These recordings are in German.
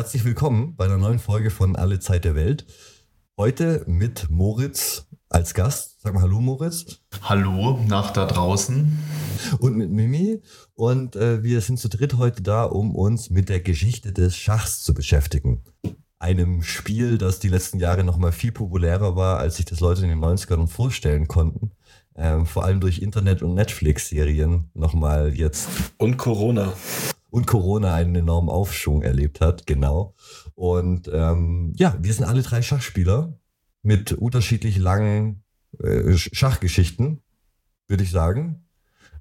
herzlich willkommen bei einer neuen Folge von Alle Zeit der Welt. Heute mit Moritz als Gast. Sag mal Hallo, Moritz. Hallo, nach da draußen. Und mit Mimi. Und äh, wir sind zu dritt heute da, um uns mit der Geschichte des Schachs zu beschäftigen. Einem Spiel, das die letzten Jahre noch mal viel populärer war, als sich das Leute in den 90ern vorstellen konnten. Ähm, vor allem durch Internet- und Netflix-Serien nochmal jetzt. Und Corona und Corona einen enormen Aufschwung erlebt hat, genau. Und ähm, ja, wir sind alle drei Schachspieler mit unterschiedlich langen äh, Schachgeschichten, würde ich sagen.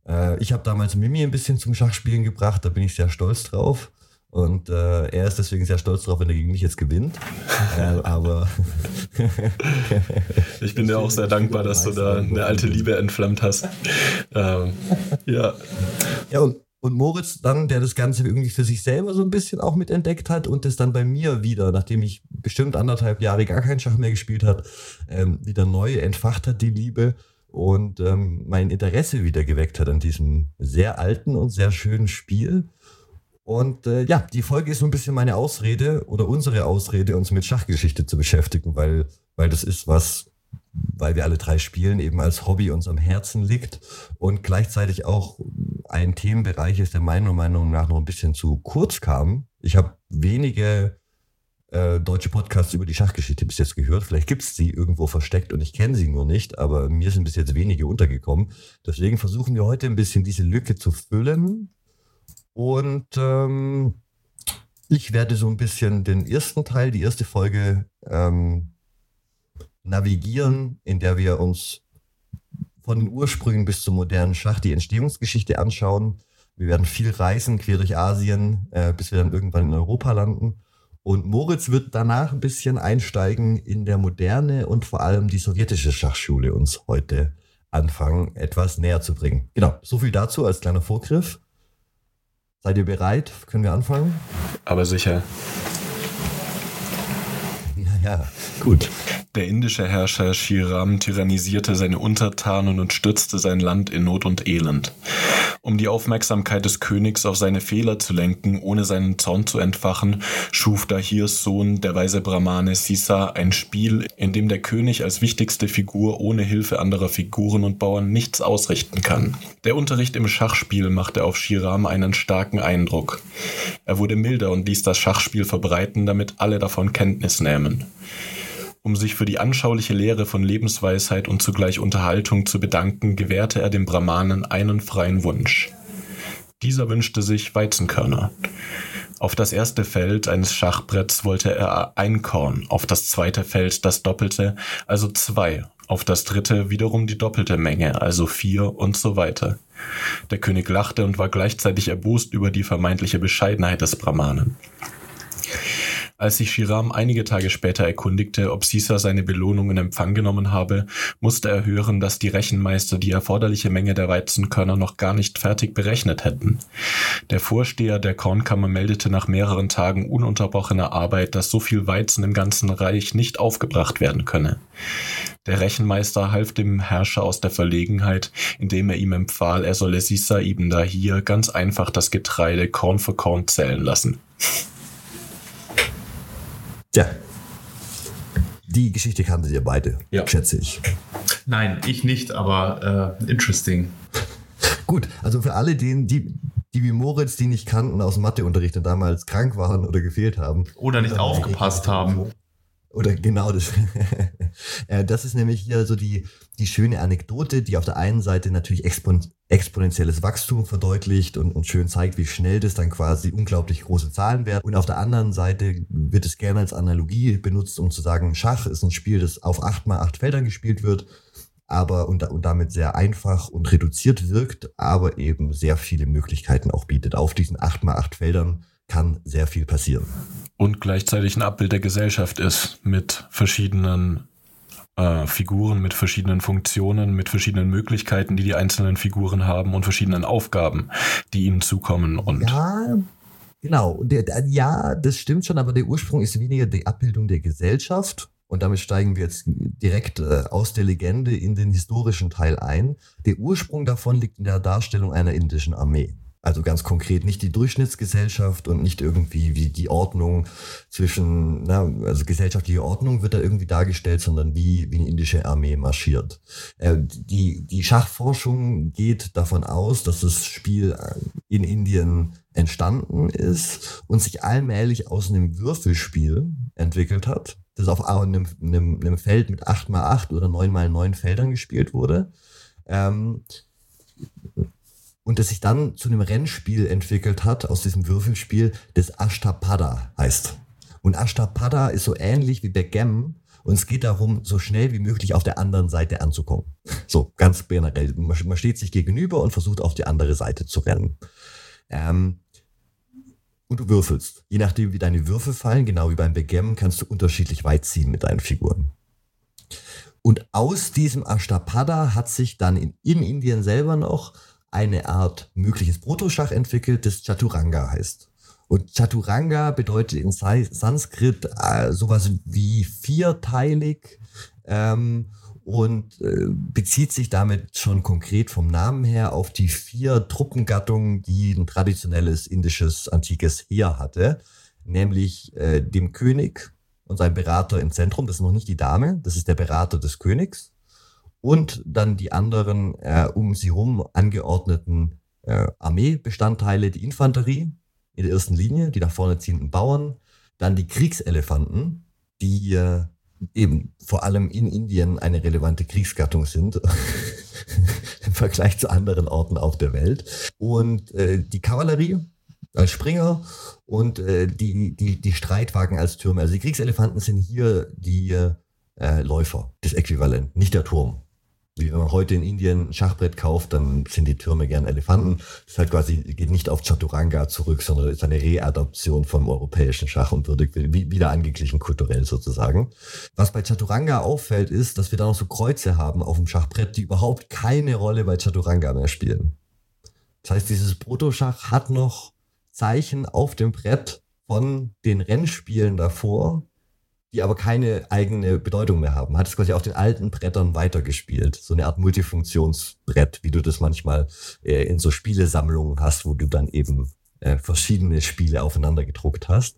Äh, ich habe damals Mimi ein bisschen zum Schachspielen gebracht, da bin ich sehr stolz drauf. Und äh, er ist deswegen sehr stolz drauf, wenn er gegen mich jetzt gewinnt. äh, aber ich bin dir auch sehr dankbar, dass du da eine alte Liebe entflammt hast. Ähm, ja. Ja, und und Moritz dann, der das Ganze irgendwie für sich selber so ein bisschen auch mitentdeckt hat und das dann bei mir wieder, nachdem ich bestimmt anderthalb Jahre gar keinen Schach mehr gespielt hat, ähm, wieder neu entfacht hat, die Liebe und ähm, mein Interesse wieder geweckt hat an diesem sehr alten und sehr schönen Spiel. Und äh, ja, die Folge ist so ein bisschen meine Ausrede oder unsere Ausrede, uns mit Schachgeschichte zu beschäftigen, weil, weil das ist was, weil wir alle drei spielen, eben als Hobby uns am Herzen liegt und gleichzeitig auch ein Themenbereich ist, der meiner Meinung nach noch ein bisschen zu kurz kam. Ich habe wenige äh, deutsche Podcasts über die Schachgeschichte bis jetzt gehört. Vielleicht gibt es sie irgendwo versteckt und ich kenne sie nur nicht, aber mir sind bis jetzt wenige untergekommen. Deswegen versuchen wir heute ein bisschen diese Lücke zu füllen. Und ähm, ich werde so ein bisschen den ersten Teil, die erste Folge ähm, navigieren, in der wir uns von den Ursprüngen bis zum modernen Schach die Entstehungsgeschichte anschauen. Wir werden viel reisen, quer durch Asien, äh, bis wir dann irgendwann in Europa landen. Und Moritz wird danach ein bisschen einsteigen in der moderne und vor allem die sowjetische Schachschule uns heute anfangen, etwas näher zu bringen. Genau, so viel dazu als kleiner Vorgriff. Seid ihr bereit? Können wir anfangen? Aber sicher. Ja, gut. Der indische Herrscher Shiram tyrannisierte seine Untertanen und stürzte sein Land in Not und Elend. Um die Aufmerksamkeit des Königs auf seine Fehler zu lenken, ohne seinen Zorn zu entfachen, schuf Dahirs Sohn, der weise Brahmane Sisa, ein Spiel, in dem der König als wichtigste Figur ohne Hilfe anderer Figuren und Bauern nichts ausrichten kann. Der Unterricht im Schachspiel machte auf Shiram einen starken Eindruck. Er wurde milder und ließ das Schachspiel verbreiten, damit alle davon Kenntnis nähmen. Um sich für die anschauliche Lehre von Lebensweisheit und zugleich Unterhaltung zu bedanken, gewährte er dem Brahmanen einen freien Wunsch. Dieser wünschte sich Weizenkörner. Auf das erste Feld eines Schachbretts wollte er ein Korn, auf das zweite Feld das doppelte, also zwei, auf das dritte wiederum die doppelte Menge, also vier und so weiter. Der König lachte und war gleichzeitig erbost über die vermeintliche Bescheidenheit des Brahmanen. Als sich Shiram einige Tage später erkundigte, ob Sisa seine Belohnung in Empfang genommen habe, musste er hören, dass die Rechenmeister die erforderliche Menge der Weizenkörner noch gar nicht fertig berechnet hätten. Der Vorsteher der Kornkammer meldete nach mehreren Tagen ununterbrochener Arbeit, dass so viel Weizen im ganzen Reich nicht aufgebracht werden könne. Der Rechenmeister half dem Herrscher aus der Verlegenheit, indem er ihm empfahl, er solle Sisa ibn Dahir ganz einfach das Getreide Korn für Korn zählen lassen. Tja. Die Geschichte kanntet ihr beide, ja. schätze ich. Nein, ich nicht, aber äh, interesting. Gut, also für alle, denen, die, die wie Moritz, die nicht kannten aus dem Matheunterricht und damals krank waren oder gefehlt haben. Oder nicht aufgepasst haben. Oder genau das. Äh, das ist nämlich hier so die, die schöne Anekdote, die auf der einen Seite natürlich expon exponentielles Wachstum verdeutlicht und, und schön zeigt, wie schnell das dann quasi unglaublich große Zahlen werden. Und auf der anderen Seite wird es gerne als Analogie benutzt, um zu sagen, Schach ist ein Spiel, das auf acht mal acht Feldern gespielt wird, aber und, und damit sehr einfach und reduziert wirkt, aber eben sehr viele Möglichkeiten auch bietet. Auf diesen acht mal acht Feldern kann sehr viel passieren. Und gleichzeitig ein Abbild der Gesellschaft ist mit verschiedenen äh, Figuren, mit verschiedenen Funktionen, mit verschiedenen Möglichkeiten, die die einzelnen Figuren haben und verschiedenen Aufgaben, die ihnen zukommen. Und ja, genau. Der, der, ja, das stimmt schon, aber der Ursprung ist weniger die Abbildung der Gesellschaft. Und damit steigen wir jetzt direkt äh, aus der Legende in den historischen Teil ein. Der Ursprung davon liegt in der Darstellung einer indischen Armee. Also ganz konkret nicht die Durchschnittsgesellschaft und nicht irgendwie wie die Ordnung zwischen, na, also gesellschaftliche Ordnung wird da irgendwie dargestellt, sondern wie, wie eine indische Armee marschiert. Äh, die, die Schachforschung geht davon aus, dass das Spiel in Indien entstanden ist und sich allmählich aus einem Würfelspiel entwickelt hat, das auf einem, einem, einem Feld mit 8x8 oder 9x9 Feldern gespielt wurde. Ähm, und das sich dann zu einem Rennspiel entwickelt hat aus diesem Würfelspiel, das Ashtapada heißt. Und Ashtapada ist so ähnlich wie Backgammon und es geht darum, so schnell wie möglich auf der anderen Seite anzukommen. So ganz generell. Man steht sich gegenüber und versucht auf die andere Seite zu rennen. Ähm, und du würfelst. Je nachdem, wie deine Würfel fallen, genau wie beim Backgammon, kannst du unterschiedlich weit ziehen mit deinen Figuren. Und aus diesem Ashtapada hat sich dann in, in Indien selber noch eine Art mögliches Protoschach entwickelt, das Chaturanga heißt. Und Chaturanga bedeutet in Sanskrit äh, sowas wie vierteilig ähm, und äh, bezieht sich damit schon konkret vom Namen her auf die vier Truppengattungen, die ein traditionelles indisches antikes Heer hatte, nämlich äh, dem König und sein Berater im Zentrum, das ist noch nicht die Dame, das ist der Berater des Königs und dann die anderen äh, um sie herum angeordneten äh, Armeebestandteile, die Infanterie in der ersten Linie, die nach vorne ziehenden Bauern, dann die Kriegselefanten, die äh, eben vor allem in Indien eine relevante Kriegsgattung sind im Vergleich zu anderen Orten auf der Welt und äh, die Kavallerie als Springer und äh, die, die, die Streitwagen als Türme. Also die Kriegselefanten sind hier die äh, Läufer, das Äquivalent, nicht der Turm. Wenn man heute in Indien ein Schachbrett kauft, dann sind die Türme gern Elefanten. Das halt quasi, geht nicht auf Chaturanga zurück, sondern ist eine Readaption vom europäischen Schach und wird wieder angeglichen kulturell sozusagen. Was bei Chaturanga auffällt, ist, dass wir da noch so Kreuze haben auf dem Schachbrett, die überhaupt keine Rolle bei Chaturanga mehr spielen. Das heißt, dieses Protoschach hat noch Zeichen auf dem Brett von den Rennspielen davor, die aber keine eigene Bedeutung mehr haben. Hat es quasi auf den alten Brettern weitergespielt. So eine Art Multifunktionsbrett, wie du das manchmal äh, in so Spielesammlungen hast, wo du dann eben äh, verschiedene Spiele aufeinander gedruckt hast.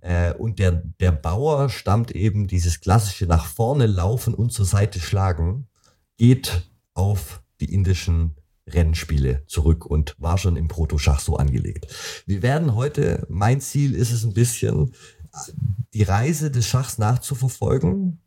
Äh, und der, der Bauer stammt eben dieses klassische nach vorne laufen und zur Seite schlagen, geht auf die indischen Rennspiele zurück und war schon im Protoschach so angelegt. Wir werden heute, mein Ziel ist es ein bisschen, die Reise des Schachs nachzuverfolgen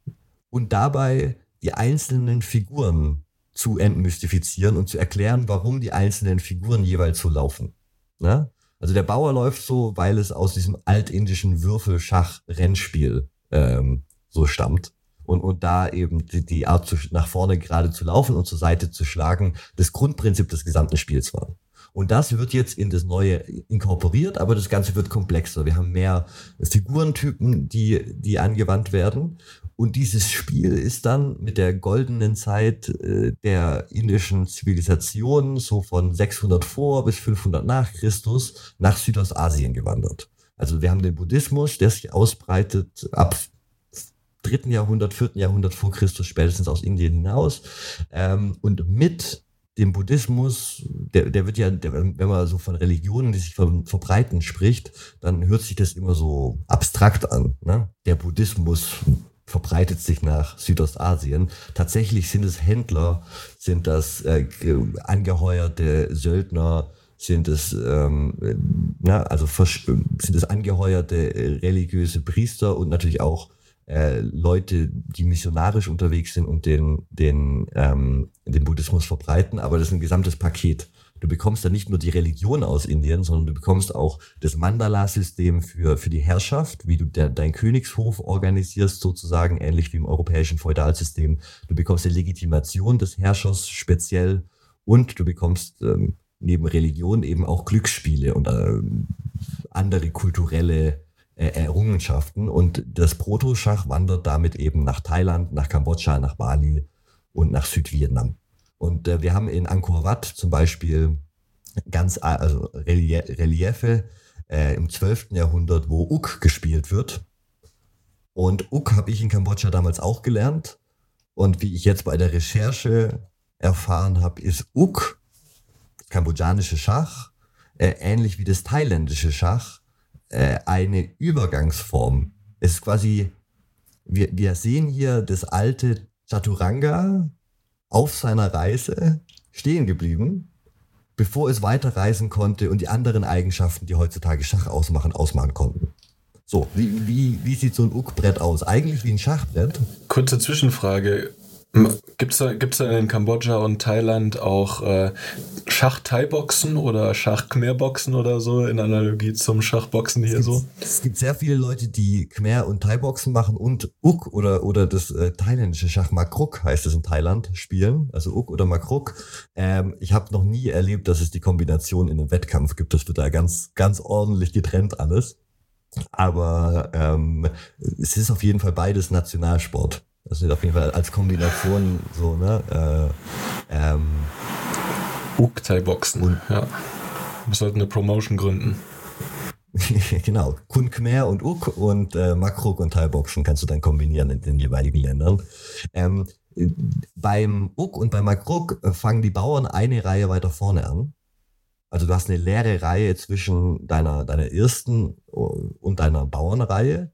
und dabei die einzelnen Figuren zu entmystifizieren und zu erklären, warum die einzelnen Figuren jeweils so laufen. Ne? Also der Bauer läuft so, weil es aus diesem altindischen Würfelschach-Rennspiel ähm, so stammt. Und, und da eben die, die Art zu, nach vorne gerade zu laufen und zur Seite zu schlagen, das Grundprinzip des gesamten Spiels war. Und das wird jetzt in das Neue inkorporiert, aber das Ganze wird komplexer. Wir haben mehr Figurentypen, die, die angewandt werden. Und dieses Spiel ist dann mit der goldenen Zeit äh, der indischen Zivilisation, so von 600 vor bis 500 nach Christus, nach Südostasien gewandert. Also wir haben den Buddhismus, der sich ausbreitet ab dritten Jahrhundert, vierten Jahrhundert vor Christus, spätestens aus Indien hinaus. Ähm, und mit dem Buddhismus, der, der wird ja, der, wenn man so von Religionen, die sich ver, verbreiten, spricht, dann hört sich das immer so abstrakt an. Ne? Der Buddhismus verbreitet sich nach Südostasien. Tatsächlich sind es Händler, sind das äh, angeheuerte Söldner, sind es ähm, na, also sind es angeheuerte religiöse Priester und natürlich auch äh, Leute, die missionarisch unterwegs sind und den, den, ähm, den Buddhismus verbreiten, aber das ist ein gesamtes Paket. Du bekommst da nicht nur die Religion aus Indien, sondern du bekommst auch das Mandala-System für, für die Herrschaft, wie du der, dein Königshof organisierst, sozusagen ähnlich wie im europäischen Feudalsystem. Du bekommst die Legitimation des Herrschers speziell und du bekommst ähm, neben Religion eben auch Glücksspiele und äh, andere kulturelle Errungenschaften. Und das Proto-Schach wandert damit eben nach Thailand, nach Kambodscha, nach Bali und nach Südvietnam. Und äh, wir haben in Angkor Wat zum Beispiel ganz also Reliefe äh, im 12. Jahrhundert, wo Uk gespielt wird. Und Uk habe ich in Kambodscha damals auch gelernt. Und wie ich jetzt bei der Recherche erfahren habe, ist Uk, kambodschanische Schach, äh, ähnlich wie das thailändische Schach, äh, eine Übergangsform. Es ist quasi, wir, wir sehen hier das alte Chaturanga auf seiner Reise stehen geblieben, bevor es weiterreisen konnte und die anderen Eigenschaften, die heutzutage Schach ausmachen, ausmachen konnten. So, wie, wie, wie sieht so ein Uck-Brett aus? Eigentlich wie ein Schachbrett. Kurze Zwischenfrage. Gibt es da, gibt's da in Kambodscha und Thailand auch äh, Schach-Thai-Boxen oder Schach-Khmer-Boxen oder so in Analogie zum Schachboxen hier es so? Es gibt sehr viele Leute, die Khmer- und Thai-Boxen machen und Uk oder, oder das äh, thailändische Schach Makruk heißt es in Thailand spielen, also Uk oder Makruk. Ähm, ich habe noch nie erlebt, dass es die Kombination in einem Wettkampf gibt. Das wird da ganz, ganz ordentlich getrennt alles. Aber ähm, es ist auf jeden Fall beides Nationalsport. Das wird auf jeden Fall als Kombination so, ne? Äh, ähm, Uk-Thai-Boxen. Ja. Wir sollten eine Promotion gründen. genau. Kun Khmer und Uk und äh, Makruk und Thai-Boxen kannst du dann kombinieren in den jeweiligen Ländern. Ähm, beim Uk und beim Makruk fangen die Bauern eine Reihe weiter vorne an. Also du hast eine leere Reihe zwischen deiner, deiner ersten und deiner Bauernreihe.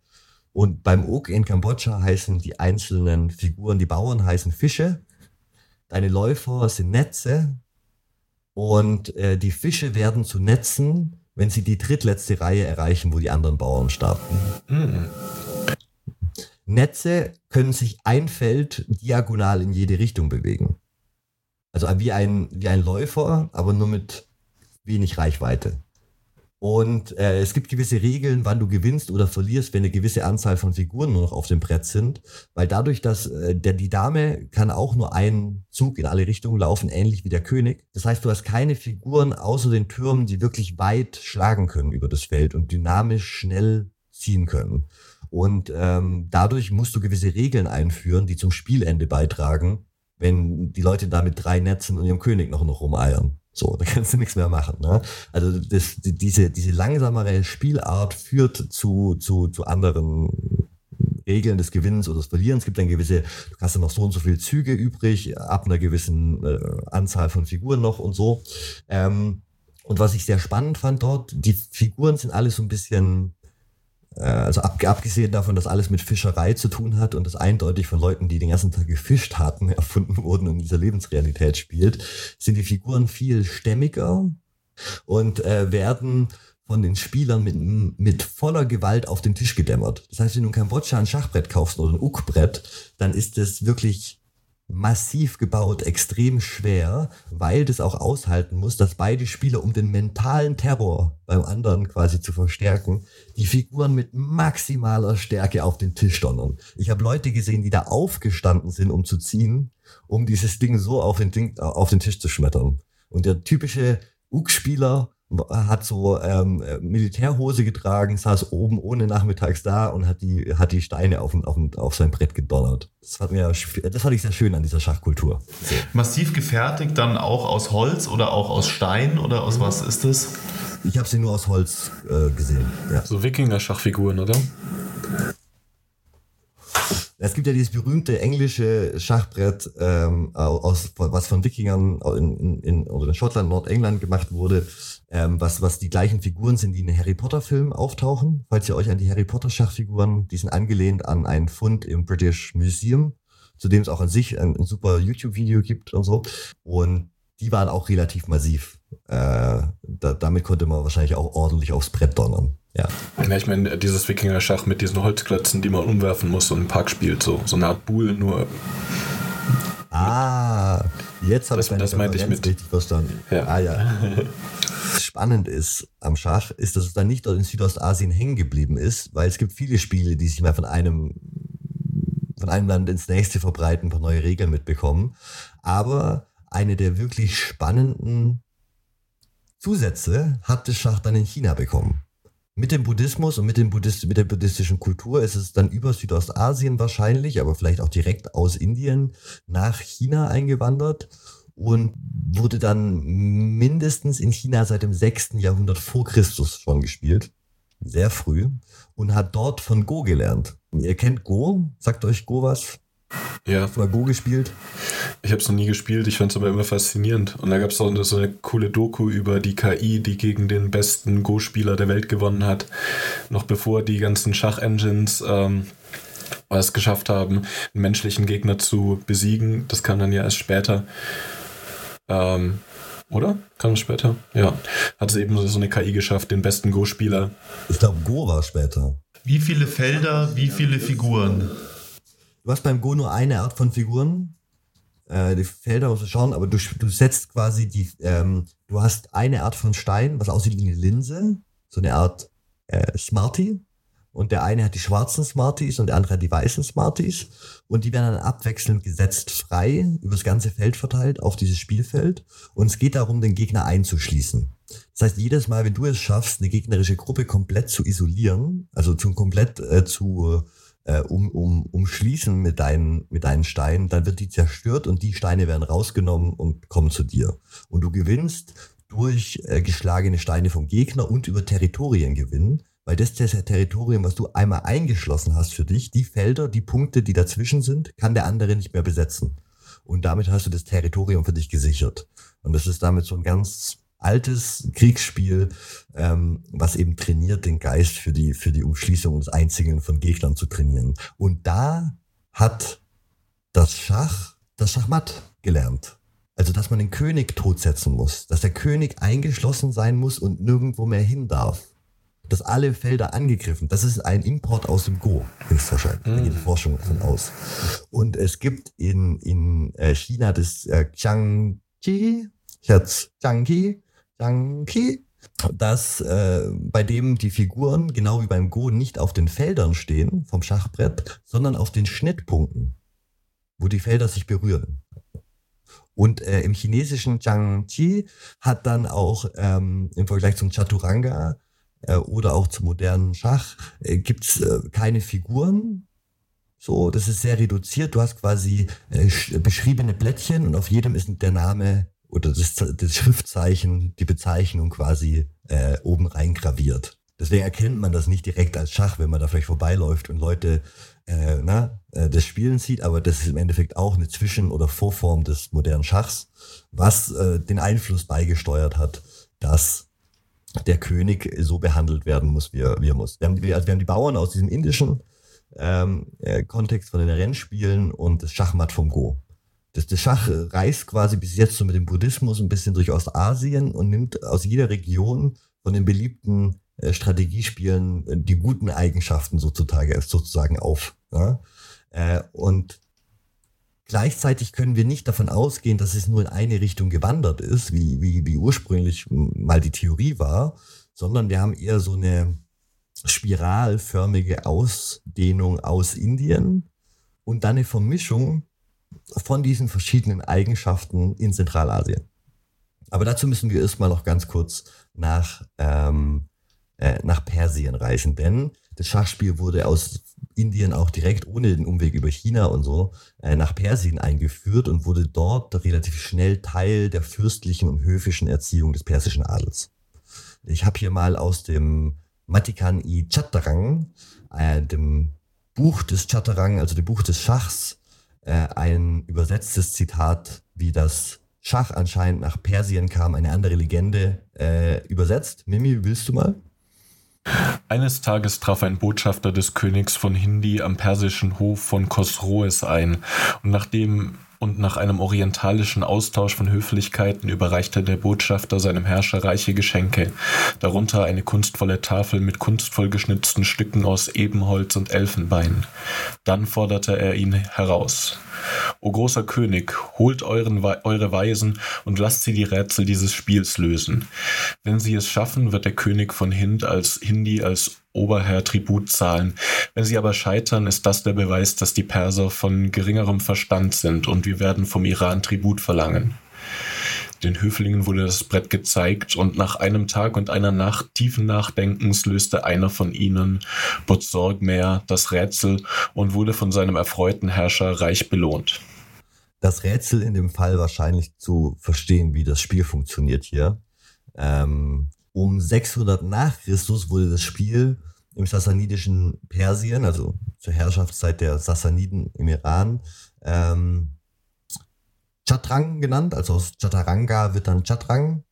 Und beim Uk in Kambodscha heißen die einzelnen Figuren, die Bauern heißen Fische. Deine Läufer sind Netze. Und äh, die Fische werden zu Netzen, wenn sie die drittletzte Reihe erreichen, wo die anderen Bauern starten. Mhm. Netze können sich ein Feld diagonal in jede Richtung bewegen. Also wie ein, wie ein Läufer, aber nur mit wenig Reichweite. Und äh, es gibt gewisse Regeln, wann du gewinnst oder verlierst, wenn eine gewisse Anzahl von Figuren nur noch auf dem Brett sind. Weil dadurch, dass äh, der, die Dame kann auch nur einen Zug in alle Richtungen laufen, ähnlich wie der König. Das heißt, du hast keine Figuren außer den Türmen, die wirklich weit schlagen können über das Feld und dynamisch schnell ziehen können. Und ähm, dadurch musst du gewisse Regeln einführen, die zum Spielende beitragen, wenn die Leute da mit drei Netzen und ihrem König noch, noch rumeiern. So, da kannst du nichts mehr machen. Ne? Also das, diese, diese langsamere Spielart führt zu, zu, zu anderen Regeln des Gewinnens oder des Verlierens. Es gibt dann gewisse, du hast dann noch so und so viele Züge übrig, ab einer gewissen äh, Anzahl von Figuren noch und so. Ähm, und was ich sehr spannend fand dort, die Figuren sind alle so ein bisschen also ab, abgesehen davon, dass alles mit Fischerei zu tun hat und das eindeutig von Leuten, die den ganzen Tag gefischt hatten, erfunden wurden und in dieser Lebensrealität spielt, sind die Figuren viel stämmiger und äh, werden von den Spielern mit, mit voller Gewalt auf den Tisch gedämmert. Das heißt, wenn du in Kambodscha ein Schachbrett kaufst oder ein Ukbrett, dann ist es wirklich massiv gebaut, extrem schwer, weil das auch aushalten muss, dass beide Spieler, um den mentalen Terror beim anderen quasi zu verstärken, die Figuren mit maximaler Stärke auf den Tisch donnern. Ich habe Leute gesehen, die da aufgestanden sind, um zu ziehen, um dieses Ding so auf den, Ding, auf den Tisch zu schmettern. Und der typische Uk-Spieler hat so ähm, Militärhose getragen, saß oben ohne nachmittags da und hat die, hat die Steine auf, auf, auf sein Brett gedonnert. Das fand, mir, das fand ich sehr schön an dieser Schachkultur. So. Massiv gefertigt, dann auch aus Holz oder auch aus Stein oder aus was ist das? Ich habe sie nur aus Holz äh, gesehen. Ja. So Wikinger-Schachfiguren, oder? Es gibt ja dieses berühmte englische Schachbrett, ähm, aus, was von Wikingern in, in, in, oder in Schottland, Nordengland gemacht wurde, ähm, was, was die gleichen Figuren sind, die in Harry Potter Film auftauchen. Falls ihr euch an die Harry Potter Schachfiguren, die sind angelehnt an einen Fund im British Museum, zu dem es auch an sich ein, ein super YouTube-Video gibt und so. Und die waren auch relativ massiv. Äh, da, damit konnte man wahrscheinlich auch ordentlich aufs Brett donnern. Ja. ja ich meine, dieses Wikinger-Schach mit diesen Holzklötzen, die man umwerfen muss und im Park spielt, so, so eine Art Buhl, nur. Ah, jetzt habe ich das meinte ich mit. richtig verstanden. Ja. Ah ja. Spannend ist am Schach, ist, dass es dann nicht dort in Südostasien hängen geblieben ist, weil es gibt viele Spiele, die sich mal von einem von einem Land ins nächste verbreiten, ein paar neue Regeln mitbekommen. Aber eine der wirklich spannenden Zusätze hat das Schach dann in China bekommen. Mit dem Buddhismus und mit, dem Buddhist mit der buddhistischen Kultur ist es dann über Südostasien wahrscheinlich, aber vielleicht auch direkt aus Indien nach China eingewandert und wurde dann mindestens in China seit dem 6. Jahrhundert vor Christus schon gespielt. Sehr früh. Und hat dort von Go gelernt. Ihr kennt Go? Sagt euch Go was? Ja. Hast du mal Go gespielt? Ich habe es noch nie gespielt, ich fand es aber immer faszinierend. Und da gab es auch so eine coole Doku über die KI, die gegen den besten Go-Spieler der Welt gewonnen hat. Noch bevor die ganzen Schach-Engines ähm, es geschafft haben, einen menschlichen Gegner zu besiegen. Das kam dann ja erst später. Ähm, oder? Kam es später? Ja. Hat es eben so eine KI geschafft, den besten Go-Spieler. Ich glaube, Go war später. Wie viele Felder, wie viele Figuren? Du hast beim Go nur eine Art von Figuren. Äh, die Felder musst du schauen, aber du, du setzt quasi die, ähm, du hast eine Art von Stein, was aussieht wie eine Linse, so eine Art äh, Smartie. Und der eine hat die schwarzen Smarties und der andere hat die weißen Smarties. Und die werden dann abwechselnd gesetzt frei, übers ganze Feld verteilt, auf dieses Spielfeld. Und es geht darum, den Gegner einzuschließen. Das heißt, jedes Mal, wenn du es schaffst, eine gegnerische Gruppe komplett zu isolieren, also zum komplett äh, zu äh, um, um, umschließen mit deinen, mit deinen Steinen, dann wird die zerstört und die Steine werden rausgenommen und kommen zu dir. Und du gewinnst durch äh, geschlagene Steine vom Gegner und über Territoriengewinn, weil das das Territorium, was du einmal eingeschlossen hast für dich, die Felder, die Punkte, die dazwischen sind, kann der andere nicht mehr besetzen. Und damit hast du das Territorium für dich gesichert. Und das ist damit so ein ganz altes Kriegsspiel, ähm, was eben trainiert, den Geist für die, für die Umschließung des Einzigen von Gegnern zu trainieren. Und da hat das Schach das Schachmatt gelernt. Also, dass man den König totsetzen muss, dass der König eingeschlossen sein muss und nirgendwo mehr hin darf. Dass alle Felder angegriffen. Das ist ein Import aus dem Go, höchstwahrscheinlich. Da geht die Forschung davon aus. Und es gibt in, in äh, China das äh, Jiangqi, jetzt Jiangqi, Danke. Dass äh, bei dem die Figuren, genau wie beim Go, nicht auf den Feldern stehen vom Schachbrett, sondern auf den Schnittpunkten, wo die Felder sich berühren. Und äh, im chinesischen Zhang hat dann auch ähm, im Vergleich zum Chaturanga äh, oder auch zum modernen Schach äh, gibt's äh, keine Figuren. So, das ist sehr reduziert. Du hast quasi äh, beschriebene Blättchen und auf jedem ist der Name oder das, das Schriftzeichen, die Bezeichnung quasi äh, oben reingraviert. Deswegen erkennt man das nicht direkt als Schach, wenn man da vielleicht vorbeiläuft und Leute äh, na, äh, das Spielen sieht, aber das ist im Endeffekt auch eine Zwischen- oder Vorform des modernen Schachs, was äh, den Einfluss beigesteuert hat, dass der König so behandelt werden muss, wie er, wie er muss. Wir haben, die, also wir haben die Bauern aus diesem indischen ähm, äh, Kontext von den Rennspielen und das Schachmatt vom Go das, das Schach reist quasi bis jetzt so mit dem Buddhismus ein bisschen durch Ostasien und nimmt aus jeder Region von den beliebten äh, Strategiespielen äh, die guten Eigenschaften sozusagen, sozusagen auf. Ja? Äh, und gleichzeitig können wir nicht davon ausgehen, dass es nur in eine Richtung gewandert ist, wie, wie, wie ursprünglich mal die Theorie war, sondern wir haben eher so eine spiralförmige Ausdehnung aus Indien und dann eine Vermischung von diesen verschiedenen Eigenschaften in Zentralasien. Aber dazu müssen wir erstmal noch ganz kurz nach, ähm, äh, nach Persien reisen, denn das Schachspiel wurde aus Indien auch direkt ohne den Umweg über China und so äh, nach Persien eingeführt und wurde dort relativ schnell Teil der fürstlichen und höfischen Erziehung des persischen Adels. Ich habe hier mal aus dem Matikan i Chaturang, äh, dem Buch des Chaturang, also dem Buch des Schachs, äh, ein übersetztes Zitat, wie das Schach anscheinend nach Persien kam, eine andere Legende äh, übersetzt. Mimi, willst du mal? Eines Tages traf ein Botschafter des Königs von Hindi am persischen Hof von Khosroes ein, und nachdem und nach einem orientalischen Austausch von Höflichkeiten überreichte der Botschafter seinem Herrscher reiche Geschenke, darunter eine kunstvolle Tafel mit kunstvoll geschnitzten Stücken aus Ebenholz und Elfenbein. Dann forderte er ihn heraus. O großer König, holt euren, eure Weisen und lasst sie die Rätsel dieses Spiels lösen. Wenn sie es schaffen, wird der König von Hind als Hindi als Oberherr Tribut zahlen. Wenn sie aber scheitern, ist das der Beweis, dass die Perser von geringerem Verstand sind und wir werden vom Iran Tribut verlangen. Den Höflingen wurde das Brett gezeigt und nach einem Tag und einer Nacht tiefen Nachdenkens löste einer von ihnen, Botsorgmer, das Rätsel und wurde von seinem erfreuten Herrscher reich belohnt. Das Rätsel in dem Fall wahrscheinlich zu verstehen, wie das Spiel funktioniert hier. Ähm, um 600 nach Christus wurde das Spiel im sassanidischen Persien, also zur Herrschaftszeit der Sassaniden im Iran, ähm, Chatrang genannt, also aus Chaturanga wird dann Chatrang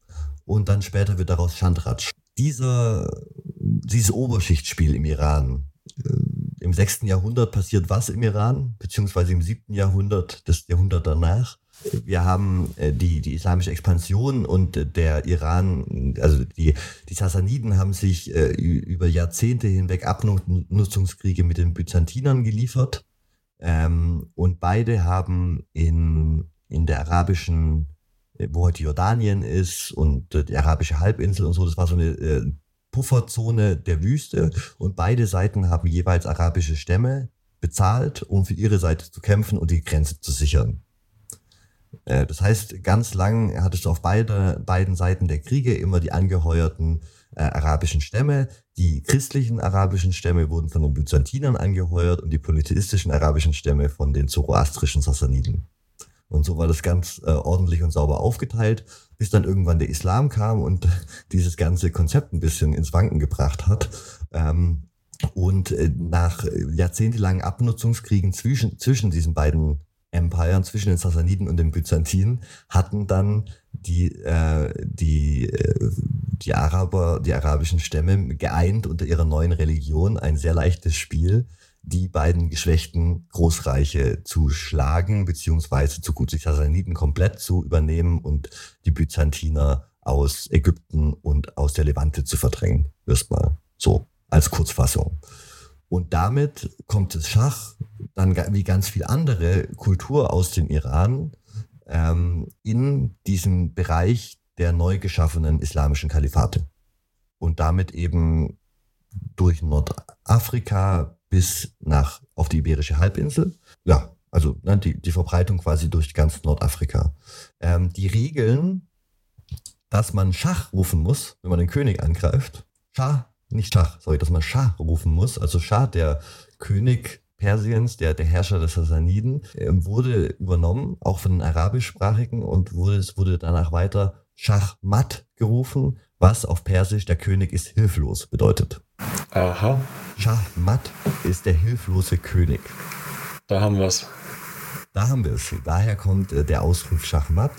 und dann später wird daraus Chandraj. Dieser, dieses Oberschichtsspiel im Iran, äh, im 6. Jahrhundert passiert was im Iran, beziehungsweise im 7. Jahrhundert, das Jahrhundert danach. Wir haben äh, die, die islamische Expansion und der Iran, also die, die Sassaniden haben sich äh, über Jahrzehnte hinweg Abnutzungskriege mit den Byzantinern geliefert. Ähm, und beide haben in, in der arabischen, wo heute Jordanien ist und die arabische Halbinsel und so, das war so eine äh, Pufferzone der Wüste und beide Seiten haben jeweils arabische Stämme bezahlt, um für ihre Seite zu kämpfen und die Grenze zu sichern. Äh, das heißt, ganz lang hattest du auf beide, beiden Seiten der Kriege immer die angeheuerten äh, arabischen Stämme. Die christlichen arabischen Stämme wurden von den Byzantinern angeheuert und die polytheistischen arabischen Stämme von den zoroastrischen Sassaniden. Und so war das ganz äh, ordentlich und sauber aufgeteilt, bis dann irgendwann der Islam kam und dieses ganze Konzept ein bisschen ins Wanken gebracht hat. Ähm, und äh, nach jahrzehntelangen Abnutzungskriegen zwischen, zwischen diesen beiden Empire zwischen den Sassaniden und den Byzantinen hatten dann die, äh, die, äh, die Araber, die arabischen Stämme geeint unter ihrer neuen Religion. Ein sehr leichtes Spiel, die beiden geschwächten Großreiche zu schlagen, beziehungsweise zu gut die Sassaniden komplett zu übernehmen und die Byzantiner aus Ägypten und aus der Levante zu verdrängen. Erstmal so als Kurzfassung. Und damit kommt das Schach dann wie ganz viel andere Kultur aus dem Iran ähm, in diesen Bereich der neu geschaffenen islamischen Kalifate. Und damit eben durch Nordafrika bis nach auf die Iberische Halbinsel. Ja, also ne, die, die Verbreitung quasi durch ganz Nordafrika. Ähm, die Regeln, dass man Schach rufen muss, wenn man den König angreift, Schach nicht Schach, sorry, dass man Schah rufen muss. Also Schah, der König Persiens, der, der Herrscher der Sassaniden, wurde übernommen, auch von den arabischsprachigen und wurde, es wurde danach weiter Schachmat gerufen, was auf Persisch der König ist hilflos bedeutet. Aha. Schachmat ist der hilflose König. Da haben wir es. Da haben wir es. Daher kommt äh, der Ausruf Schachmat.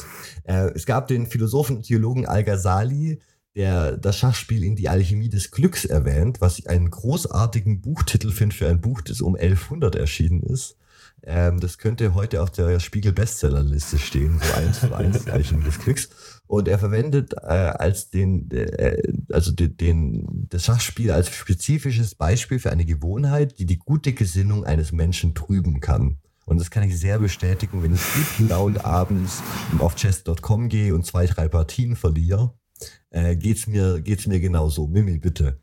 Äh, es gab den Philosophen und Theologen Al-Ghazali, der das Schachspiel in die Alchemie des Glücks erwähnt, was ich einen großartigen Buchtitel finde für ein Buch, das um 1100 erschienen ist. Ähm, das könnte heute auf der Spiegel-Bestsellerliste stehen, so eins zu eins Alchemie des Glücks. Und er verwendet äh, als den, äh, also den, den, das Schachspiel als spezifisches Beispiel für eine Gewohnheit, die die gute Gesinnung eines Menschen trüben kann. Und das kann ich sehr bestätigen, wenn ich gut gelaunt abends auf chess.com gehe und zwei, drei Partien verliere äh, geht's mir, geht's mir genauso. Mimi, bitte.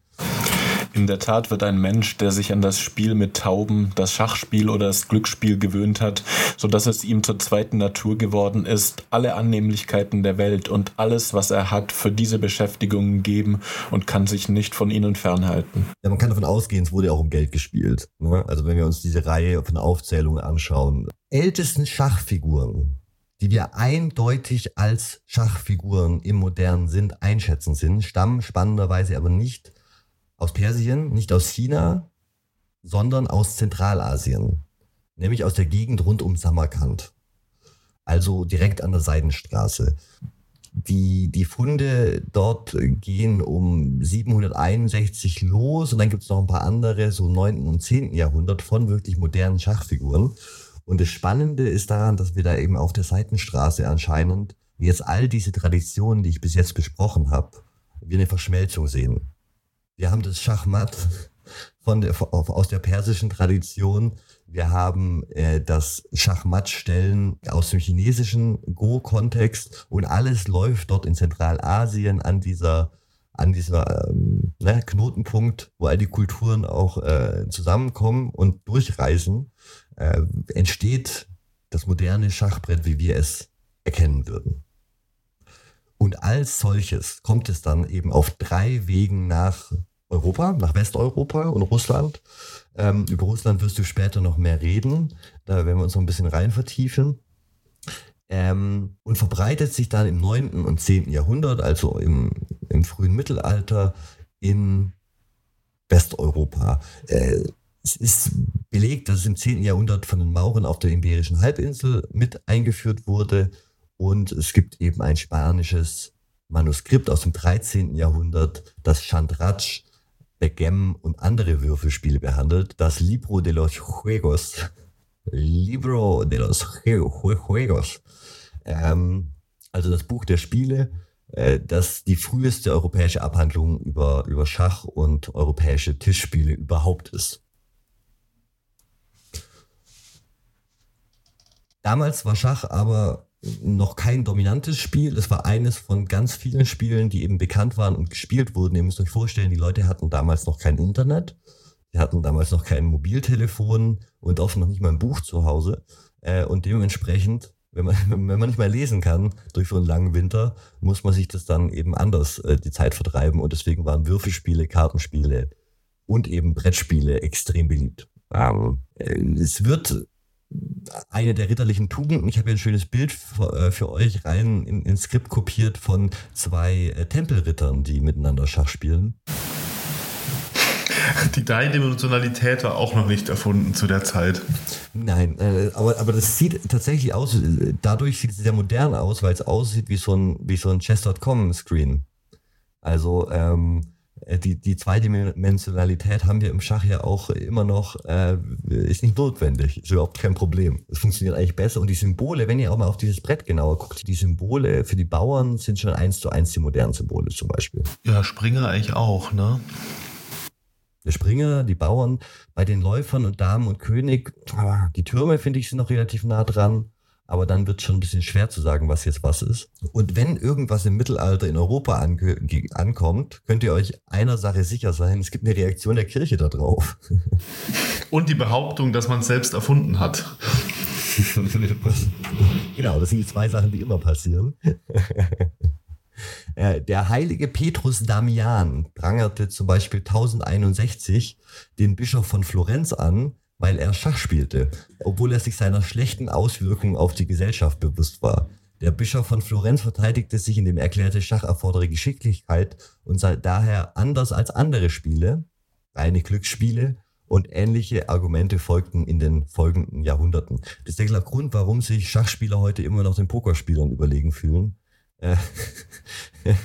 In der Tat wird ein Mensch, der sich an das Spiel mit Tauben, das Schachspiel oder das Glücksspiel gewöhnt hat, so dass es ihm zur zweiten Natur geworden ist, alle Annehmlichkeiten der Welt und alles, was er hat, für diese Beschäftigungen geben und kann sich nicht von ihnen fernhalten. Ja, man kann davon ausgehen, es wurde auch um Geld gespielt. Ne? Also wenn wir uns diese Reihe von Aufzählungen anschauen. Ältesten Schachfiguren die wir eindeutig als Schachfiguren im modernen Sinn einschätzen sind, stammen spannenderweise aber nicht aus Persien, nicht aus China, sondern aus Zentralasien, nämlich aus der Gegend rund um Samarkand, also direkt an der Seidenstraße. Die, die Funde dort gehen um 761 los und dann gibt es noch ein paar andere, so 9. und 10. Jahrhundert von wirklich modernen Schachfiguren. Und das Spannende ist daran, dass wir da eben auf der Seitenstraße anscheinend jetzt all diese Traditionen, die ich bis jetzt besprochen habe, wir eine Verschmelzung sehen. Wir haben das Schachmatt von der, aus der persischen Tradition. Wir haben äh, das Schachmatt-Stellen aus dem chinesischen Go-Kontext und alles läuft dort in Zentralasien an dieser an dieser ähm, ne, Knotenpunkt, wo all die Kulturen auch äh, zusammenkommen und durchreisen äh, entsteht das moderne Schachbrett, wie wir es erkennen würden. Und als solches kommt es dann eben auf drei Wegen nach Europa, nach Westeuropa und Russland. Ähm, über Russland wirst du später noch mehr reden. Da werden wir uns noch ein bisschen rein vertiefen. Ähm, und verbreitet sich dann im 9. und 10. Jahrhundert, also im, im frühen Mittelalter, in Westeuropa. Äh, es ist belegt, dass es im 10. Jahrhundert von den Mauren auf der Iberischen Halbinsel mit eingeführt wurde Und es gibt eben ein spanisches Manuskript aus dem 13. Jahrhundert, das Chandrach, Backgammon und andere Würfelspiele behandelt. Das Libro de los Juegos. Libro de los Juegos. Ähm, also das Buch der Spiele, äh, das die früheste europäische Abhandlung über, über Schach und europäische Tischspiele überhaupt ist. Damals war Schach aber noch kein dominantes Spiel. Es war eines von ganz vielen Spielen, die eben bekannt waren und gespielt wurden. Ihr müsst euch vorstellen, die Leute hatten damals noch kein Internet. Sie hatten damals noch kein Mobiltelefon und oft noch nicht mal ein Buch zu Hause. Äh, und dementsprechend, wenn man, wenn man nicht mehr lesen kann durch so einen langen Winter, muss man sich das dann eben anders äh, die Zeit vertreiben. Und deswegen waren Würfelspiele, Kartenspiele und eben Brettspiele extrem beliebt. Ähm, äh, es wird eine der ritterlichen Tugenden. Ich habe hier ein schönes Bild für, äh, für euch rein in, ins Skript kopiert von zwei äh, Tempelrittern, die miteinander Schach spielen. Die Dreidimensionalität war auch noch nicht erfunden zu der Zeit. Nein, äh, aber, aber das sieht tatsächlich aus, dadurch sieht es sehr modern aus, weil es aussieht wie so ein, wie so ein Chess.com-Screen. Also, ähm, äh, die, die Zweidimensionalität haben wir im Schach ja auch immer noch, äh, ist nicht notwendig, ist überhaupt kein Problem. Es funktioniert eigentlich besser. Und die Symbole, wenn ihr auch mal auf dieses Brett genauer guckt, die Symbole für die Bauern sind schon eins zu eins die modernen Symbole zum Beispiel. Ja, Springer eigentlich auch, ne? Der Springer, die Bauern, bei den Läufern und Damen und König, die Türme finde ich sind noch relativ nah dran aber dann wird schon ein bisschen schwer zu sagen, was jetzt was ist. Und wenn irgendwas im Mittelalter in Europa ankommt, könnt ihr euch einer Sache sicher sein, es gibt eine Reaktion der Kirche darauf. Und die Behauptung, dass man es selbst erfunden hat. genau, das sind die zwei Sachen, die immer passieren. Äh, der heilige Petrus Damian prangerte zum Beispiel 1061 den Bischof von Florenz an, weil er Schach spielte, obwohl er sich seiner schlechten Auswirkungen auf die Gesellschaft bewusst war. Der Bischof von Florenz verteidigte sich, indem er erklärte, Schach erfordere Geschicklichkeit und sei daher anders als andere Spiele, reine Glücksspiele, und ähnliche Argumente folgten in den folgenden Jahrhunderten. Das ist der Grund, warum sich Schachspieler heute immer noch den Pokerspielern überlegen fühlen. Äh,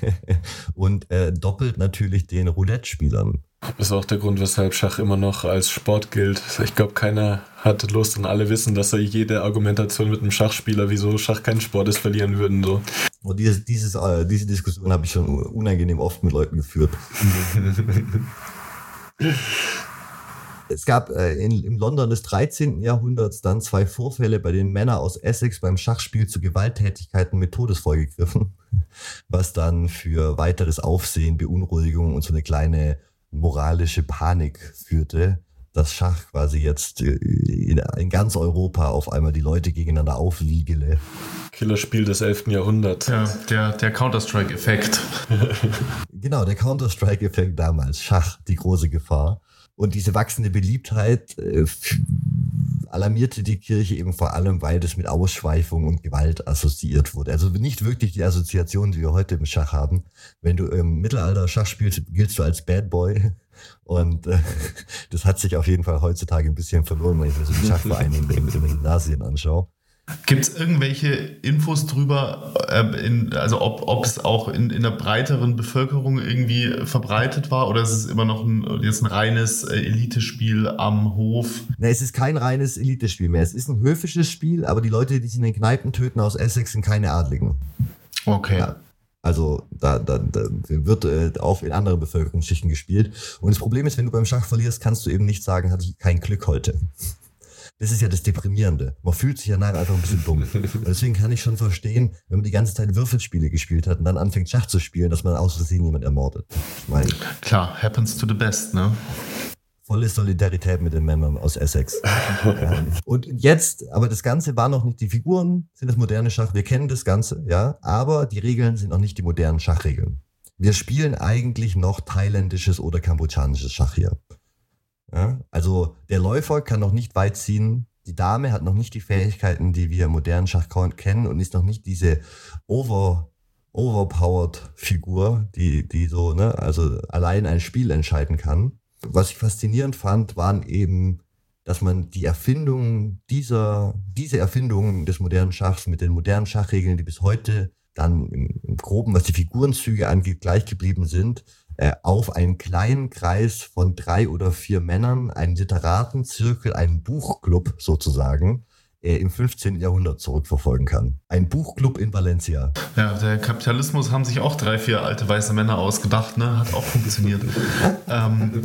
und äh, doppelt natürlich den Roulette-Spielern. Das ist auch der Grund, weshalb Schach immer noch als Sport gilt. Ich glaube, keiner hat Lust und alle wissen, dass er jede Argumentation mit einem Schachspieler, wieso Schach kein Sport ist, verlieren würden. So. Und dieses, dieses, äh, diese Diskussion habe ich schon unangenehm oft mit Leuten geführt. es gab äh, in, im London des 13. Jahrhunderts dann zwei Vorfälle, bei denen Männer aus Essex beim Schachspiel zu Gewalttätigkeiten mit Todesfolge griffen, was dann für weiteres Aufsehen, Beunruhigung und so eine kleine moralische Panik führte, dass Schach quasi jetzt äh, in, in ganz Europa auf einmal die Leute gegeneinander aufliegele. Killerspiel des 11. Jahrhunderts. Ja, der, der Counter-Strike-Effekt. genau, der Counter-Strike-Effekt damals. Schach, die große Gefahr. Und diese wachsende Beliebtheit äh, alarmierte die Kirche eben vor allem, weil das mit Ausschweifung und Gewalt assoziiert wurde. Also nicht wirklich die Assoziation, die wir heute im Schach haben. Wenn du im Mittelalter Schach spielst, giltst du als Bad Boy. Und äh, das hat sich auf jeden Fall heutzutage ein bisschen verloren, wenn ich mir so die Schachvereine in den Gymnasien anschaue. Gibt es irgendwelche Infos drüber, äh, in, also ob, ob es auch in, in der breiteren Bevölkerung irgendwie verbreitet war oder ist es immer noch ein, jetzt ein reines äh, Elitespiel am Hof? Ne, es ist kein reines Elitespiel mehr. Es ist ein höfisches Spiel, aber die Leute, die sich in den Kneipen töten aus Essex, sind keine Adligen. Okay. Ja. Also da, da, da wird äh, auch in anderen Bevölkerungsschichten gespielt. Und das Problem ist, wenn du beim Schach verlierst, kannst du eben nicht sagen, hatte ich kein Glück heute. Das ist ja das Deprimierende. Man fühlt sich ja nachher einfach ein bisschen dumm. Und deswegen kann ich schon verstehen, wenn man die ganze Zeit Würfelspiele gespielt hat und dann anfängt Schach zu spielen, dass man aus Versehen jemand ermordet. Ich meine, Klar, happens to the best, ne? Volle Solidarität mit den Männern aus Essex. und jetzt, aber das Ganze war noch nicht, die Figuren sind das moderne Schach, wir kennen das Ganze, ja, aber die Regeln sind noch nicht die modernen Schachregeln. Wir spielen eigentlich noch thailändisches oder kambodschanisches Schach hier. Ja? Also der Läufer kann noch nicht weit ziehen. Die Dame hat noch nicht die Fähigkeiten, die wir im modernen Schach kennen und ist noch nicht diese over, overpowered Figur, die, die so, ne, also allein ein Spiel entscheiden kann. Was ich faszinierend fand, waren eben dass man die Erfindung dieser, diese Erfindung des modernen Schachs mit den modernen Schachregeln, die bis heute dann im, im Groben, was die Figurenzüge angeht, gleich geblieben sind, auf einen kleinen Kreis von drei oder vier Männern, einen Literatenzirkel, einen Buchclub sozusagen, äh, im 15. Jahrhundert zurückverfolgen kann. Ein Buchclub in Valencia. Ja, der Kapitalismus haben sich auch drei, vier alte weiße Männer ausgedacht, ne? Hat auch funktioniert. ähm,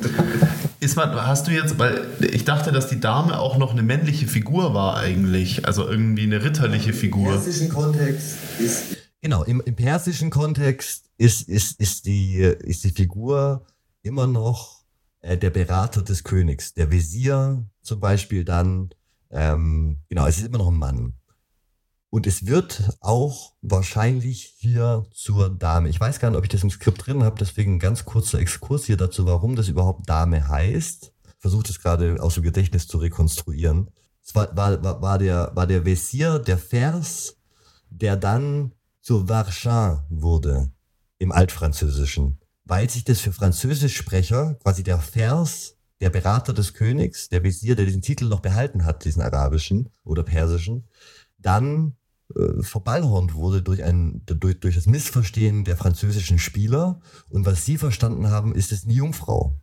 ist man, hast du jetzt, weil ich dachte, dass die Dame auch noch eine männliche Figur war eigentlich, also irgendwie eine ritterliche Figur. Im persischen Kontext ist genau im, im persischen Kontext ist, ist, ist, die, ist die Figur immer noch äh, der Berater des Königs, der Visier zum Beispiel dann ähm, genau, es ist immer noch ein Mann. Und es wird auch wahrscheinlich hier zur Dame. Ich weiß gar nicht, ob ich das im Skript drin habe, deswegen ein ganz kurzer Exkurs hier dazu, warum das überhaupt Dame heißt. Versucht es gerade aus dem Gedächtnis zu rekonstruieren. Es war, war, war, der, war der Vesier, der Vers, der dann zur Varchin wurde im Altfranzösischen. Weil sich das für Französischsprecher quasi der Vers der Berater des Königs, der Visier, der diesen Titel noch behalten hat, diesen arabischen oder persischen, dann äh, verballhornt wurde durch, ein, durch, durch das Missverstehen der französischen Spieler. Und was sie verstanden haben, ist es eine Jungfrau.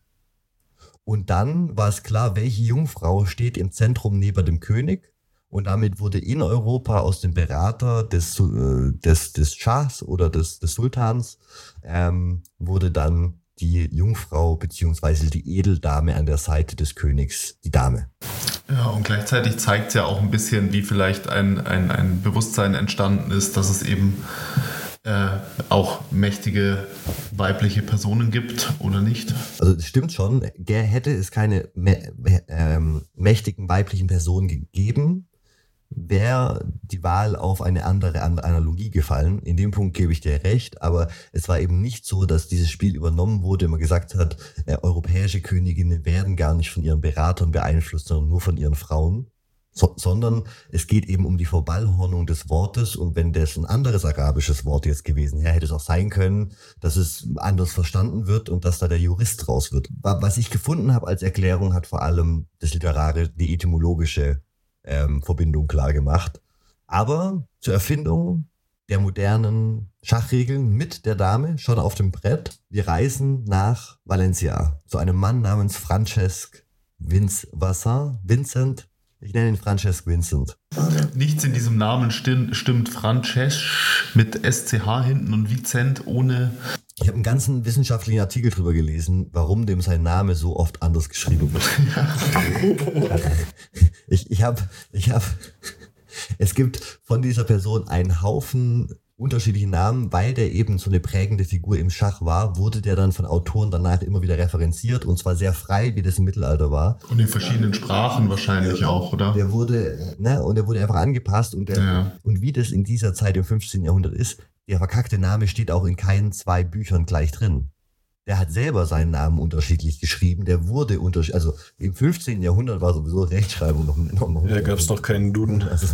Und dann war es klar, welche Jungfrau steht im Zentrum neben dem König. Und damit wurde in Europa aus dem Berater des, äh, des, des Schahs oder des, des Sultans, ähm, wurde dann die Jungfrau beziehungsweise die Edeldame an der Seite des Königs, die Dame. Ja, und gleichzeitig zeigt es ja auch ein bisschen, wie vielleicht ein, ein, ein Bewusstsein entstanden ist, dass es eben äh, auch mächtige weibliche Personen gibt oder nicht? Also das stimmt schon. Hätte es keine ähm, mächtigen weiblichen Personen gegeben, wäre die Wahl auf eine andere Analogie gefallen. In dem Punkt gebe ich dir recht, aber es war eben nicht so, dass dieses Spiel übernommen wurde, man gesagt hat, äh, europäische Königinnen werden gar nicht von ihren Beratern beeinflusst, sondern nur von ihren Frauen. So, sondern es geht eben um die Verballhornung des Wortes und wenn das ein anderes arabisches Wort jetzt gewesen wäre, hätte es auch sein können, dass es anders verstanden wird und dass da der Jurist raus wird. Was ich gefunden habe als Erklärung hat vor allem das Literare, die etymologische ähm, Verbindung klar gemacht. Aber zur Erfindung der modernen Schachregeln mit der Dame schon auf dem Brett. Wir reisen nach Valencia zu einem Mann namens Francesc Vince Vincent. Ich nenne ihn Francesc Vincent. Nichts in diesem Namen stimmt, stimmt Francesc mit SCH hinten und Vicent ohne ich habe einen ganzen wissenschaftlichen Artikel drüber gelesen, warum dem sein Name so oft anders geschrieben wird. ich ich habe, ich habe, es gibt von dieser Person einen Haufen unterschiedliche Namen, weil der eben so eine prägende Figur im Schach war, wurde der dann von Autoren danach immer wieder referenziert und zwar sehr frei, wie das im Mittelalter war. Und in verschiedenen Sprachen wahrscheinlich ja, auch, oder? Der wurde, ne, und der wurde einfach angepasst und der, ja. und wie das in dieser Zeit im 15. Jahrhundert ist, der verkackte Name steht auch in keinen zwei Büchern gleich drin. Der hat selber seinen Namen unterschiedlich geschrieben. Der wurde unterschiedlich, also im 15. Jahrhundert war sowieso Rechtschreibung noch, noch, noch Ja, gab es noch keinen Duden. Also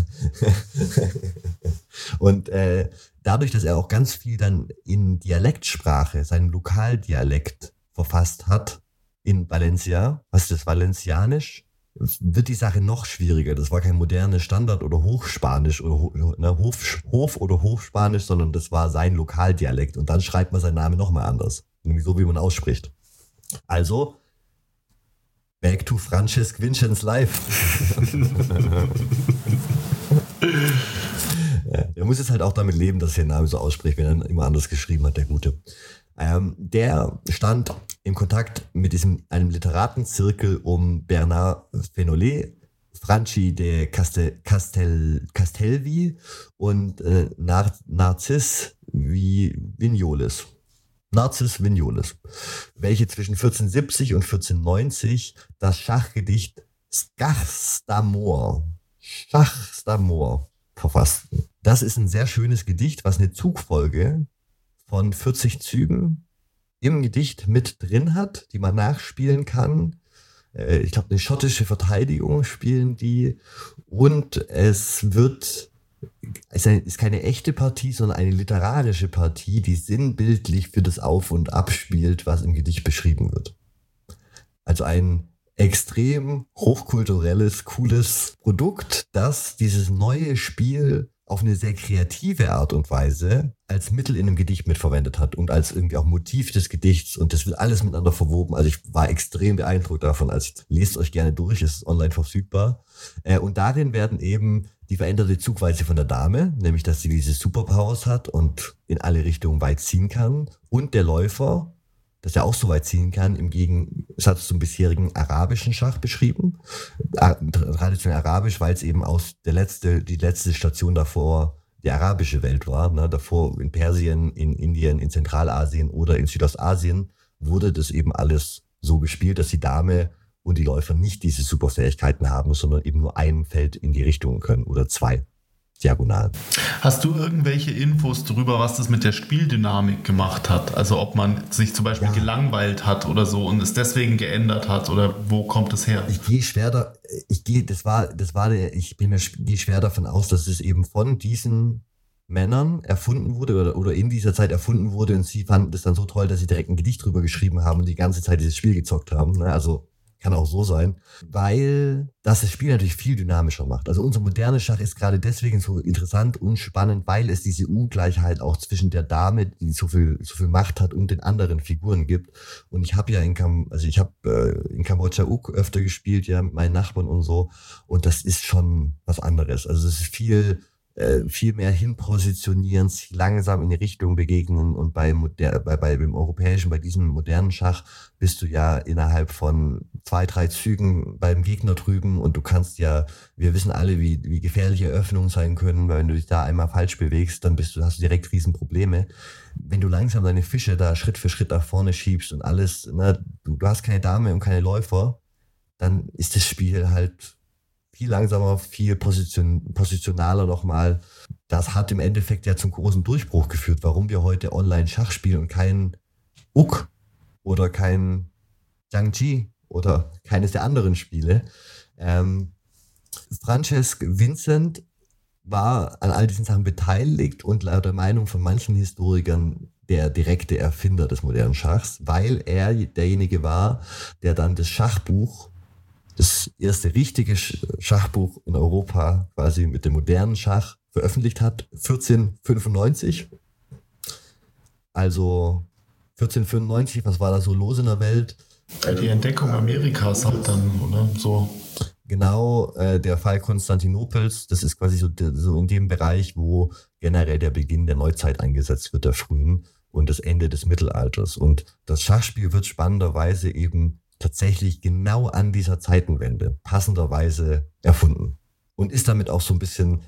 und äh, dadurch, dass er auch ganz viel dann in Dialektsprache, seinen Lokaldialekt verfasst hat in Valencia, was ist das, Valencianisch? wird die Sache noch schwieriger. Das war kein modernes Standard- oder Hochspanisch oder ne, Hof, Hof- oder Hochspanisch, sondern das war sein Lokaldialekt. Und dann schreibt man seinen Namen nochmal anders. Nämlich so, wie man ausspricht. Also, back to Francesc Vincenz Live. er muss jetzt halt auch damit leben, dass er den Namen so ausspricht, wenn er immer anders geschrieben hat, der Gute. Ähm, der stand im Kontakt mit diesem, einem Literatenzirkel um Bernard Fenolet, Franci de Castel, Castel, Castelvi und äh, Nar Narziss Vignoles. Narziss Vignoles, welche zwischen 1470 und 1490 das Schachgedicht Schachs d'Amour, Schachs d'Amour verfassten. Das ist ein sehr schönes Gedicht, was eine Zugfolge von 40 Zügen im Gedicht mit drin hat, die man nachspielen kann. Äh, ich glaube, eine schottische Verteidigung spielen die. Und es wird, es ist keine echte Partie, sondern eine literarische Partie, die sinnbildlich für das Auf und Ab spielt, was im Gedicht beschrieben wird. Also ein extrem hochkulturelles, cooles Produkt, das dieses neue Spiel auf eine sehr kreative Art und Weise als Mittel in einem Gedicht mitverwendet hat und als irgendwie auch Motiv des Gedichts und das wird alles miteinander verwoben. Also ich war extrem beeindruckt davon. Also lest euch gerne durch, ist online verfügbar. Äh, und darin werden eben die veränderte Zugweise von der Dame, nämlich dass sie diese Superpowers hat und in alle Richtungen weit ziehen kann und der Läufer, dass er auch so weit ziehen kann, im Gegensatz zum bisherigen arabischen Schach beschrieben. Traditionell arabisch, weil es eben aus der letzte, die letzte Station davor die arabische Welt war. Ne? Davor in Persien, in Indien, in Zentralasien oder in Südostasien wurde das eben alles so gespielt, dass die Dame und die Läufer nicht diese Superfähigkeiten haben, sondern eben nur ein Feld in die Richtung können oder zwei diagonal. Hast du irgendwelche Infos darüber, was das mit der Spieldynamik gemacht hat? Also ob man sich zum Beispiel ja. gelangweilt hat oder so und es deswegen geändert hat oder wo kommt es her? Ich gehe schwer da, ich gehe, das war, das war der, ich bin mir gehe schwer davon aus, dass es eben von diesen Männern erfunden wurde oder, oder in dieser Zeit erfunden wurde und sie fanden das dann so toll, dass sie direkt ein Gedicht drüber geschrieben haben und die ganze Zeit dieses Spiel gezockt haben. Ne? Also kann auch so sein, weil das das Spiel natürlich viel dynamischer macht. Also unser modernes Schach ist gerade deswegen so interessant und spannend, weil es diese Ungleichheit auch zwischen der Dame, die so viel, so viel Macht hat, und den anderen Figuren gibt. Und ich habe ja in Kam also ich habe äh, in Kambodscha Uk öfter gespielt, ja, mit meinen Nachbarn und so. Und das ist schon was anderes. Also es ist viel äh, viel mehr hinpositionieren, sich langsam in die Richtung begegnen und bei, moder bei, bei dem europäischen, bei diesem modernen Schach bist du ja innerhalb von zwei, drei Zügen beim Gegner drüben und du kannst ja, wir wissen alle, wie, wie gefährliche Öffnungen sein können, weil wenn du dich da einmal falsch bewegst, dann bist du, hast du direkt Riesenprobleme. Wenn du langsam deine Fische da Schritt für Schritt nach vorne schiebst und alles, ne, du, du hast keine Dame und keine Läufer, dann ist das Spiel halt viel langsamer, viel position, positionaler nochmal. Das hat im Endeffekt ja zum großen Durchbruch geführt, warum wir heute online Schach spielen und kein Uk oder kein Jiangji oder keines der anderen Spiele. Ähm, Francesc Vincent war an all diesen Sachen beteiligt und laut der Meinung von manchen Historikern der direkte Erfinder des modernen Schachs, weil er derjenige war, der dann das Schachbuch erste richtige Schachbuch in Europa quasi mit dem modernen Schach veröffentlicht hat, 1495. Also 1495, was war da so los in der Welt? Die Entdeckung Amerikas hat dann, oder? So. Genau, äh, der Fall Konstantinopels, das ist quasi so, so in dem Bereich, wo generell der Beginn der Neuzeit eingesetzt wird, der frühen und das Ende des Mittelalters. Und das Schachspiel wird spannenderweise eben tatsächlich genau an dieser Zeitenwende passenderweise erfunden und ist damit auch so ein bisschen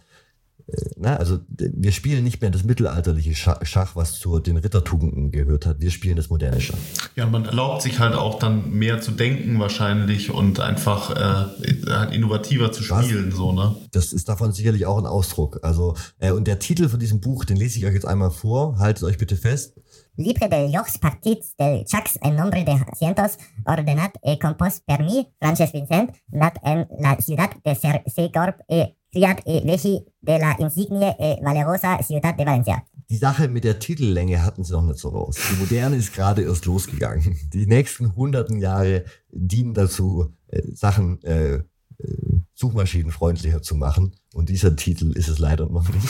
äh, na, also wir spielen nicht mehr das mittelalterliche Schach, was zu den Rittertugenden gehört hat. Wir spielen das moderne Schach. Ja, man erlaubt sich halt auch dann mehr zu denken wahrscheinlich und einfach äh, halt innovativer zu spielen. Was? So, ne? Das ist davon sicherlich auch ein Ausdruck. Also, äh, und der Titel von diesem Buch, den lese ich euch jetzt einmal vor. Haltet euch bitte fest. Libre de llocs partits del xacs en nombre de cientos ordenat e compost per mi, Frances Vincent, nat en la ciudad de Segorb e criat e vegi de la insigne e valerosa ciudad de Valencia. Die Sache mit der Titellänge hatten sie noch nicht so raus. Die Moderne ist gerade erst losgegangen. Die nächsten hunderten Jahre dienen dazu, äh, Sachen äh, äh suchmaschinenfreundlicher zu machen. Und dieser Titel ist es leider noch nicht.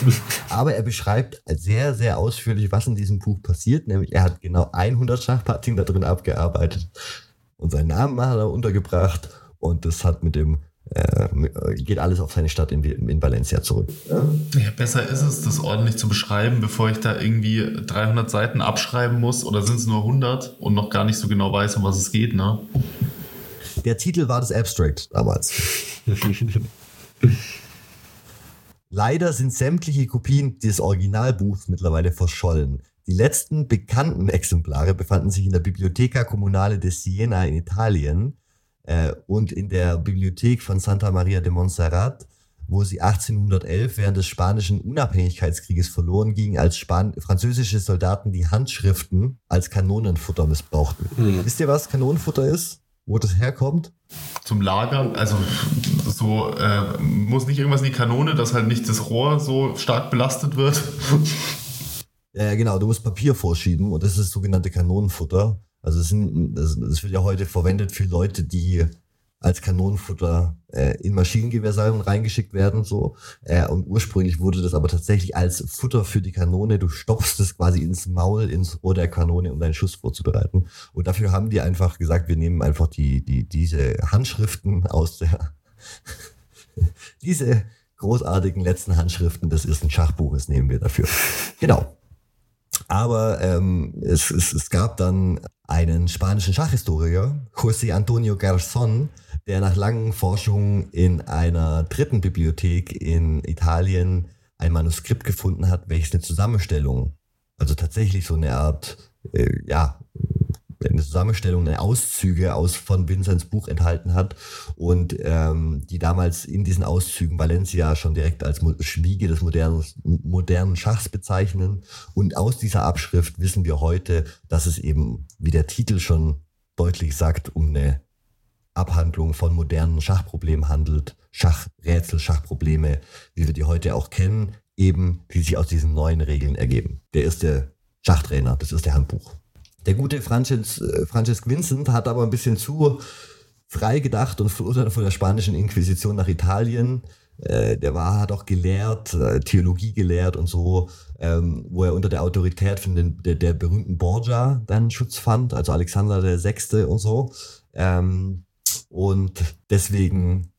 Aber er beschreibt sehr, sehr ausführlich, was in diesem Buch passiert. Nämlich er hat genau 100 Schachpartien da drin abgearbeitet. Und seinen Namen hat er untergebracht. Und das hat mit dem äh, geht alles auf seine Stadt in, in Valencia zurück. Ja, besser ist es, das ordentlich zu beschreiben, bevor ich da irgendwie 300 Seiten abschreiben muss oder sind es nur 100 und noch gar nicht so genau weiß, um was es geht, ne? Der Titel war das Abstract damals. Leider sind sämtliche Kopien des Originalbuchs mittlerweile verschollen. Die letzten bekannten Exemplare befanden sich in der Biblioteca Comunale de Siena in Italien äh, und in der Bibliothek von Santa Maria de Montserrat, wo sie 1811 während des spanischen Unabhängigkeitskrieges verloren gingen, als Span französische Soldaten die Handschriften als Kanonenfutter missbrauchten. Hm. Wisst ihr, was Kanonenfutter ist? Wo das herkommt? Zum Lagern, also so äh, muss nicht irgendwas in die Kanone, dass halt nicht das Rohr so stark belastet wird. Ja, genau, du musst Papier vorschieben und das ist das sogenannte Kanonenfutter. Also es, sind, das, das wird ja heute verwendet für Leute, die als Kanonenfutter äh, in Maschinengewehrsalven reingeschickt werden. so. Äh, und ursprünglich wurde das aber tatsächlich als Futter für die Kanone. Du stopfst es quasi ins Maul, ins Rohr der Kanone, um deinen Schuss vorzubereiten. Und dafür haben die einfach gesagt, wir nehmen einfach die, die, diese Handschriften aus der, diese großartigen letzten Handschriften des ersten Schachbuches nehmen wir dafür. Genau. Aber ähm, es, es, es gab dann einen spanischen Schachhistoriker, José Antonio Garzón, der nach langen Forschungen in einer dritten Bibliothek in Italien ein Manuskript gefunden hat, welches eine Zusammenstellung, also tatsächlich so eine Art, äh, ja, eine Zusammenstellung, eine Auszüge aus von Vincents Buch enthalten hat und ähm, die damals in diesen Auszügen Valencia schon direkt als Schwiege des modernen, modernen Schachs bezeichnen. Und aus dieser Abschrift wissen wir heute, dass es eben, wie der Titel schon deutlich sagt, um eine Abhandlung von modernen Schachproblemen handelt. Schachrätsel, Schachprobleme, wie wir die heute auch kennen, eben, die sich aus diesen neuen Regeln ergeben. Der erste Schachtrainer, das ist der Handbuch. Der gute Frances, äh, Francesc Vincent hat aber ein bisschen zu frei gedacht und verurteilt von der spanischen Inquisition nach Italien. Äh, der war, hat auch gelehrt, äh, Theologie gelehrt und so, ähm, wo er unter der Autorität von den, der, der berühmten Borgia dann Schutz fand, also Alexander der Sechste und so. Ähm, und deswegen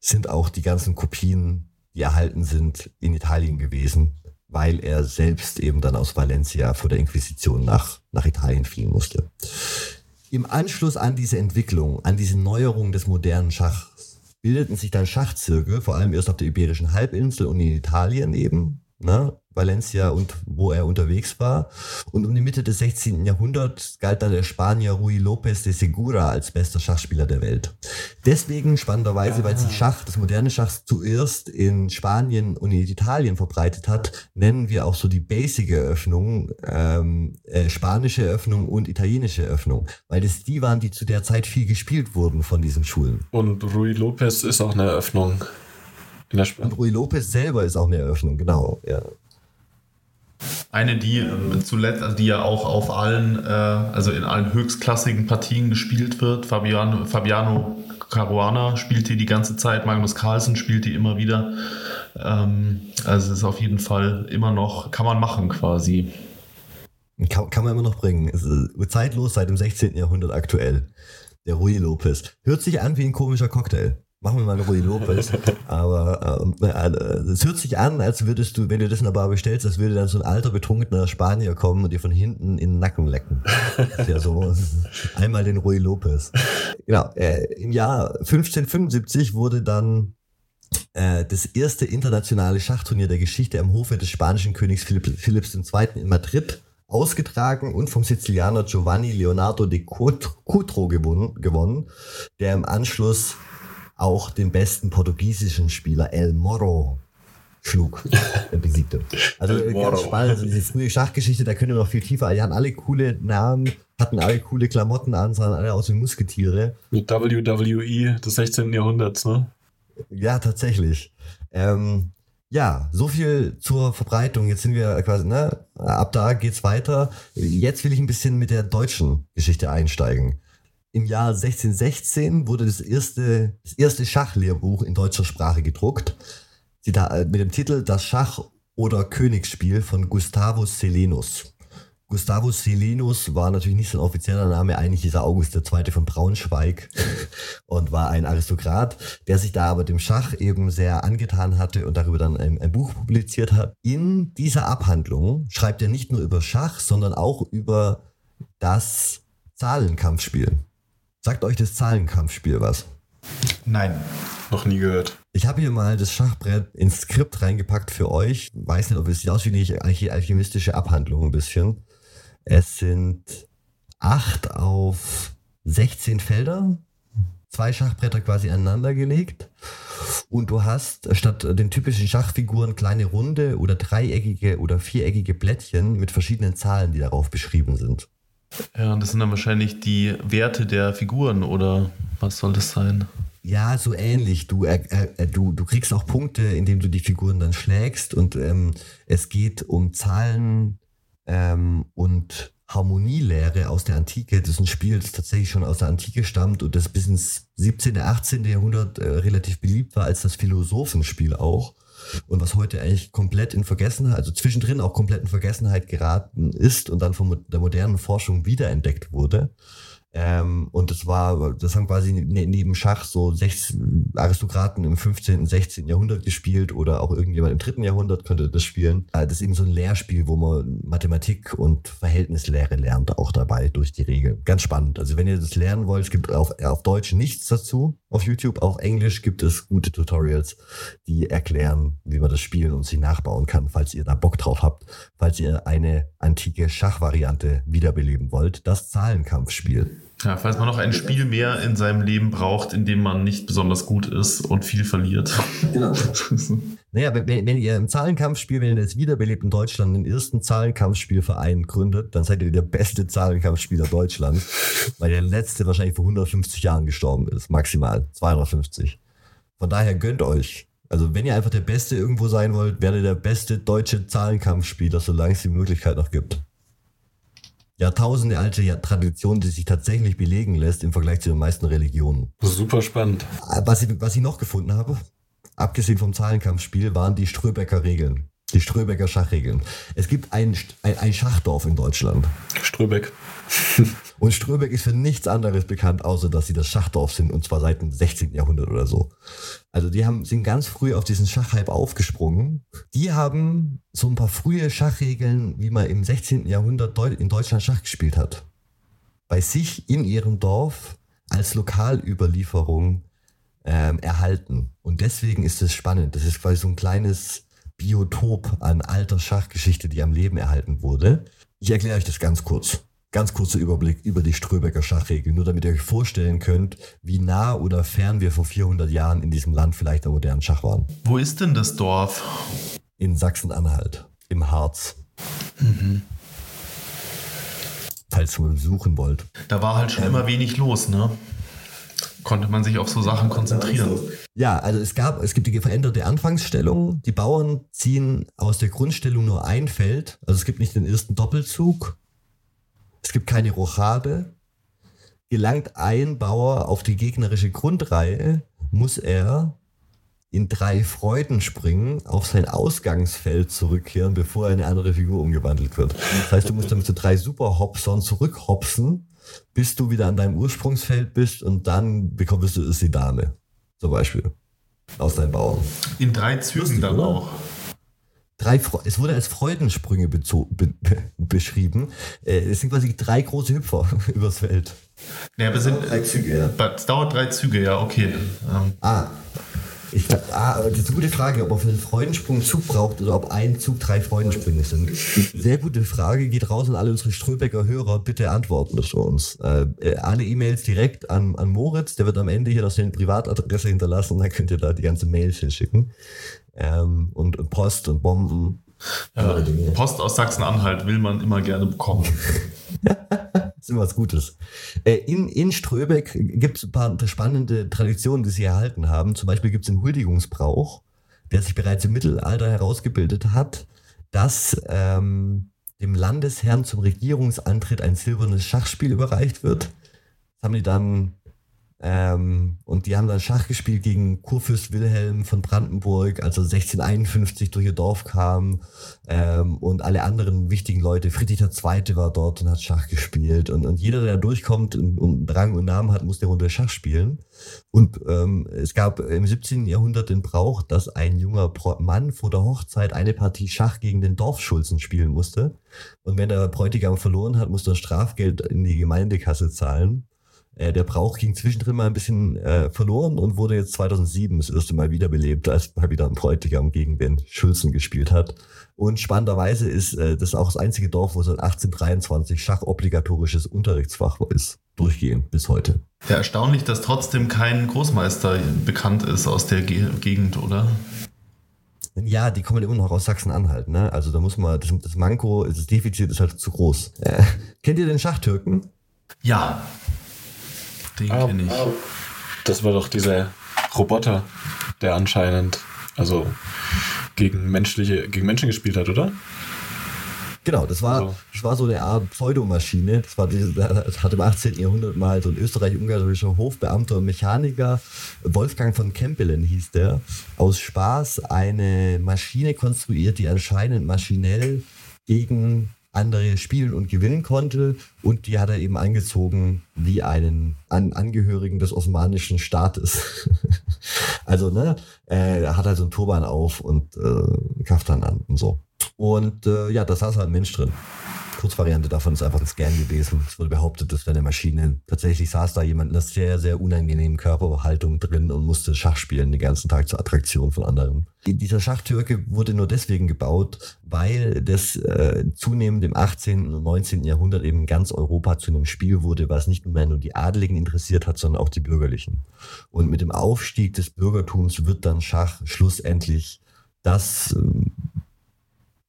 sind auch die ganzen Kopien, die erhalten sind, in Italien gewesen, weil er selbst eben dann aus Valencia vor der Inquisition nach, nach Italien fliehen musste. Im Anschluss an diese Entwicklung, an diese Neuerung des modernen Schachs, bildeten sich dann Schachzirkel, vor allem erst auf der Iberischen Halbinsel und in Italien eben, ne? Valencia und wo er unterwegs war. Und um die Mitte des 16. Jahrhunderts galt dann der Spanier Rui López de Segura als bester Schachspieler der Welt. Deswegen spannenderweise, weil sich Schach, das moderne Schach zuerst in Spanien und in Italien verbreitet hat, nennen wir auch so die Basic-Eröffnung, ähm, äh, spanische Eröffnung und italienische Eröffnung, weil das die waren, die zu der Zeit viel gespielt wurden von diesen Schulen. Und Rui López ist auch eine Eröffnung. In der und Rui López selber ist auch eine Eröffnung, genau. Ja. Eine, die äh, zuletzt, also die ja auch auf allen, äh, also in allen höchstklassigen Partien gespielt wird. Fabiano, Fabiano Caruana spielt die die ganze Zeit, Magnus Carlsen spielt die immer wieder. Ähm, also es ist auf jeden Fall immer noch, kann man machen quasi. Kann, kann man immer noch bringen. Es ist zeitlos seit dem 16. Jahrhundert aktuell. Der Rui Lopez. Hört sich an wie ein komischer Cocktail. Machen wir mal eine Rui Lopez. Aber äh, äh, es hört sich an, als würdest du, wenn du das in der Bar bestellst, als würde dann so ein alter, betrunkener Spanier kommen und dir von hinten in den Nacken lecken. ja so. Einmal den Rui Lopez. Genau. Äh, Im Jahr 1575 wurde dann äh, das erste internationale Schachturnier der Geschichte am Hofe des spanischen Königs Philipp, Philipps II. in Madrid ausgetragen und vom Sizilianer Giovanni Leonardo de Cutro gewonnen, gewonnen der im Anschluss auch den besten portugiesischen Spieler El Moro schlug, er besiegte. Also ganz spannend, diese frühe Schachgeschichte, da können wir noch viel tiefer. Die hatten alle coole Namen, hatten alle coole Klamotten an, sahen alle aus wie Musketiere. Mit WWE des 16. Jahrhunderts, ne? Ja, tatsächlich. Ähm, ja, so viel zur Verbreitung. Jetzt sind wir quasi, ne, ab da geht's weiter. Jetzt will ich ein bisschen mit der deutschen Geschichte einsteigen. Im Jahr 1616 wurde das erste, das erste Schachlehrbuch in deutscher Sprache gedruckt. Äh, mit dem Titel Das Schach- oder Königsspiel von Gustavus Selenus. Gustavus Selenus war natürlich nicht sein offizieller Name, eigentlich ist er August II. von Braunschweig und war ein Aristokrat, der sich da aber dem Schach eben sehr angetan hatte und darüber dann ein, ein, Buch publiziert hat. In dieser Abhandlung schreibt er nicht nur über Schach, sondern auch über das Zahlenkampfspiel. Sagt euch das Zahlenkampfspiel was? Nein. Noch nie gehört. Ich habe hier mal das Schachbrett ins Skript reingepackt für euch. Weiß nicht, ob es sieht aus wie eine alchemistische Abhandlung ein bisschen. Es sind acht auf 16 Felder, zwei Schachbretter quasi aneinander gelegt. Und du hast statt den typischen Schachfiguren kleine runde oder dreieckige oder viereckige Blättchen mit verschiedenen Zahlen, die darauf beschrieben sind. Ja, und das sind dann wahrscheinlich die Werte der Figuren oder was soll das sein? Ja, so ähnlich. Du, äh, äh, du, du kriegst auch Punkte, indem du die Figuren dann schlägst und ähm, es geht um Zahlen ähm, und Harmonielehre aus der Antike. Das ist ein Spiel, das tatsächlich schon aus der Antike stammt und das bis ins 17., 18. Jahrhundert äh, relativ beliebt war als das Philosophenspiel auch. Und was heute eigentlich komplett in Vergessenheit, also zwischendrin auch komplett in Vergessenheit geraten ist und dann von der modernen Forschung wiederentdeckt wurde. Ähm, und das war, das haben quasi ne, neben Schach so sechs Aristokraten im 15., 16. Jahrhundert gespielt oder auch irgendjemand im dritten Jahrhundert könnte das spielen. Äh, das ist eben so ein Lehrspiel, wo man Mathematik und Verhältnislehre lernt, auch dabei durch die Regeln. Ganz spannend. Also wenn ihr das lernen wollt, es gibt auf, auf Deutsch nichts dazu. Auf YouTube, auf Englisch gibt es gute Tutorials, die erklären, wie man das spielen und sich nachbauen kann, falls ihr da Bock drauf habt, falls ihr eine antike Schachvariante wiederbeleben wollt. Das Zahlenkampfspiel. Ja, falls man noch ein Spiel mehr in seinem Leben braucht, in dem man nicht besonders gut ist und viel verliert. Genau. naja, wenn, wenn ihr im Zahlenkampfspiel, wenn ihr jetzt wiederbelebt in Deutschland den ersten Zahlenkampfspielverein gründet, dann seid ihr der beste Zahlenkampfspieler Deutschlands, weil der letzte wahrscheinlich vor 150 Jahren gestorben ist, maximal 250. Von daher gönnt euch. Also wenn ihr einfach der Beste irgendwo sein wollt, werdet ihr der beste deutsche Zahlenkampfspieler, solange es die Möglichkeit noch gibt. Jahrtausende alte Tradition, die sich tatsächlich belegen lässt im Vergleich zu den meisten Religionen. Super spannend. Was ich, was ich noch gefunden habe, abgesehen vom Zahlenkampfspiel, waren die Ströbecker Regeln. Die Ströbecker Schachregeln. Es gibt ein, ein, ein Schachdorf in Deutschland. Ströbeck. Und Ströbeck ist für nichts anderes bekannt, außer dass sie das Schachdorf sind und zwar seit dem 16. Jahrhundert oder so. Also die haben, sind ganz früh auf diesen Schachhype aufgesprungen. Die haben so ein paar frühe Schachregeln, wie man im 16. Jahrhundert in Deutschland Schach gespielt hat. Bei sich in ihrem Dorf als Lokalüberlieferung ähm, erhalten. Und deswegen ist es spannend. Das ist quasi so ein kleines Biotop an alter Schachgeschichte, die am Leben erhalten wurde. Ich erkläre euch das ganz kurz. Ganz kurzer Überblick über die Ströbecker Schachregeln, nur damit ihr euch vorstellen könnt, wie nah oder fern wir vor 400 Jahren in diesem Land vielleicht der modernen Schach waren. Wo ist denn das Dorf? In Sachsen-Anhalt, im Harz. Mhm. Falls ihr besuchen wollt. Da war halt schon ähm, immer wenig los, ne? Konnte man sich auf so Sachen konzentrieren. Ja, also es gab, es gibt die veränderte Anfangsstellung. Die Bauern ziehen aus der Grundstellung nur ein Feld. Also es gibt nicht den ersten Doppelzug. Es gibt keine Rochade. Gelangt ein Bauer auf die gegnerische Grundreihe, muss er in drei Freuden springen, auf sein Ausgangsfeld zurückkehren, bevor er eine andere Figur umgewandelt wird. Das heißt, du musst damit so drei Superhopsern zurückhopsen bis du wieder an deinem Ursprungsfeld bist und dann bekommst du es die Dame. Zum Beispiel. Aus deinem Bauern. In drei Zügen dann oder? auch. Drei, es wurde als Freudensprünge be beschrieben. Äh, es sind quasi drei große Hüpfer übers Feld. Ja, aber sind, drei Züge, ja. Es dauert drei Züge, ja, okay. Ähm. Ah, ich, ah, das ist eine gute Frage, ob man für einen Freudensprung einen Zug braucht oder ob ein Zug drei Freudensprünge sind. Sehr gute Frage, geht raus an alle unsere Ströbecker Hörer, bitte antworten das für uns. Äh, äh, alle E-Mails direkt an, an Moritz, der wird am Ende hier noch seine Privatadresse hinterlassen dann könnt ihr da die ganze Mails hinschicken. Ähm, und, und Post und Bomben. Ja, Post aus Sachsen-Anhalt will man immer gerne bekommen. ist immer was Gutes. Äh, in, in Ströbeck gibt es ein paar spannende Traditionen, die sie erhalten haben. Zum Beispiel gibt es den Huldigungsbrauch, der sich bereits im Mittelalter herausgebildet hat, dass ähm, dem Landesherrn zum Regierungsantritt ein silbernes Schachspiel überreicht wird. Das haben die dann ähm, und die haben dann Schach gespielt gegen Kurfürst Wilhelm von Brandenburg, als er 1651 durch ihr Dorf kam. Ähm, und alle anderen wichtigen Leute. Friedrich II. war dort und hat Schach gespielt. Und, und jeder, der durchkommt und, und Rang und Namen hat, muss der Runde Schach spielen. Und ähm, es gab im 17. Jahrhundert den Brauch, dass ein junger Mann vor der Hochzeit eine Partie Schach gegen den Dorfschulzen spielen musste. Und wenn der Bräutigam verloren hat, musste er Strafgeld in die Gemeindekasse zahlen. Äh, der Brauch ging zwischendrin mal ein bisschen äh, verloren und wurde jetzt 2007 das erste Mal wiederbelebt, als mal wieder ein Bräutigam gegen Ben Schulzen gespielt hat. Und spannenderweise ist äh, das auch das einzige Dorf, wo seit 1823 Schach obligatorisches Unterrichtsfach ist. Durchgehend bis heute. Ja, erstaunlich, dass trotzdem kein Großmeister bekannt ist aus der Ge Gegend, oder? Ja, die kommen immer noch aus Sachsen-Anhalt, ne? Also da muss man, das, das Manko, das Defizit ist halt zu groß. Äh, kennt ihr den Schachtürken? Ja, den ah, kenne ich. Das war doch dieser Roboter, der anscheinend also gegen menschliche, gegen Menschen gespielt hat, oder? Genau, das war, Also- das war so eine Art Pseudomaschine. Das, war diese, das hat im 18. Jahrhundert mal so ein österreich-ungarischer Hofbeamter und Mechaniker, Wolfgang von Kempelen hieß der, aus Spaß eine Maschine konstruiert, die anscheinend maschinell gegen andere spielen und gewinnen konnte. Und die hat er eben angezogen wie einen An Angehörigen des osmanischen Staates. also, ne, äh, er hat also einen Turban auf und äh, Kaftan an und so. Und äh, ja, da saß halt ein Mensch drin. Kurzvariante davon ist einfach ein Scan gewesen. Es wurde behauptet, das wäre eine Maschine. Tatsächlich saß da jemand in einer sehr, sehr unangenehmen Körperhaltung drin und musste Schach spielen den ganzen Tag zur Attraktion von anderen. Dieser Schachtürke wurde nur deswegen gebaut, weil das äh, zunehmend im 18. und 19. Jahrhundert eben ganz Europa zu einem Spiel wurde, was nicht mehr nur die Adeligen interessiert hat, sondern auch die Bürgerlichen. Und mit dem Aufstieg des Bürgertums wird dann Schach schlussendlich das ähm,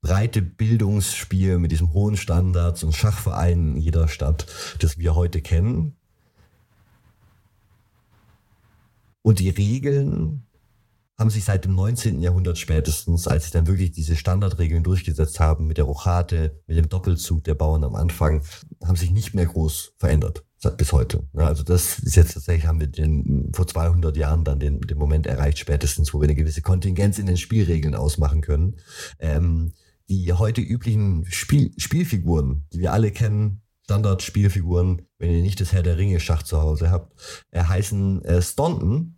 breite Bildungsspiel mit diesem hohen Standards und Schachvereinen in jeder Stadt, das wir heute kennen. Und die Regeln haben sich seit dem 19. Jahrhundert spätestens, als sich dann wirklich diese Standardregeln durchgesetzt haben mit der Rochade, mit dem Doppelzug der Bauern am Anfang, haben sich nicht mehr groß verändert bis heute. Also das ist jetzt tatsächlich, haben wir den, vor 200 Jahren dann den, den Moment erreicht, spätestens, wo wir eine gewisse Kontingenz in den Spielregeln ausmachen können. Ähm, die heute üblichen Spiel, Spielfiguren, die wir alle kennen, Standard-Spielfiguren, wenn ihr nicht das Herr der Ringe Schach zu Hause habt, äh, heißen äh, Staunton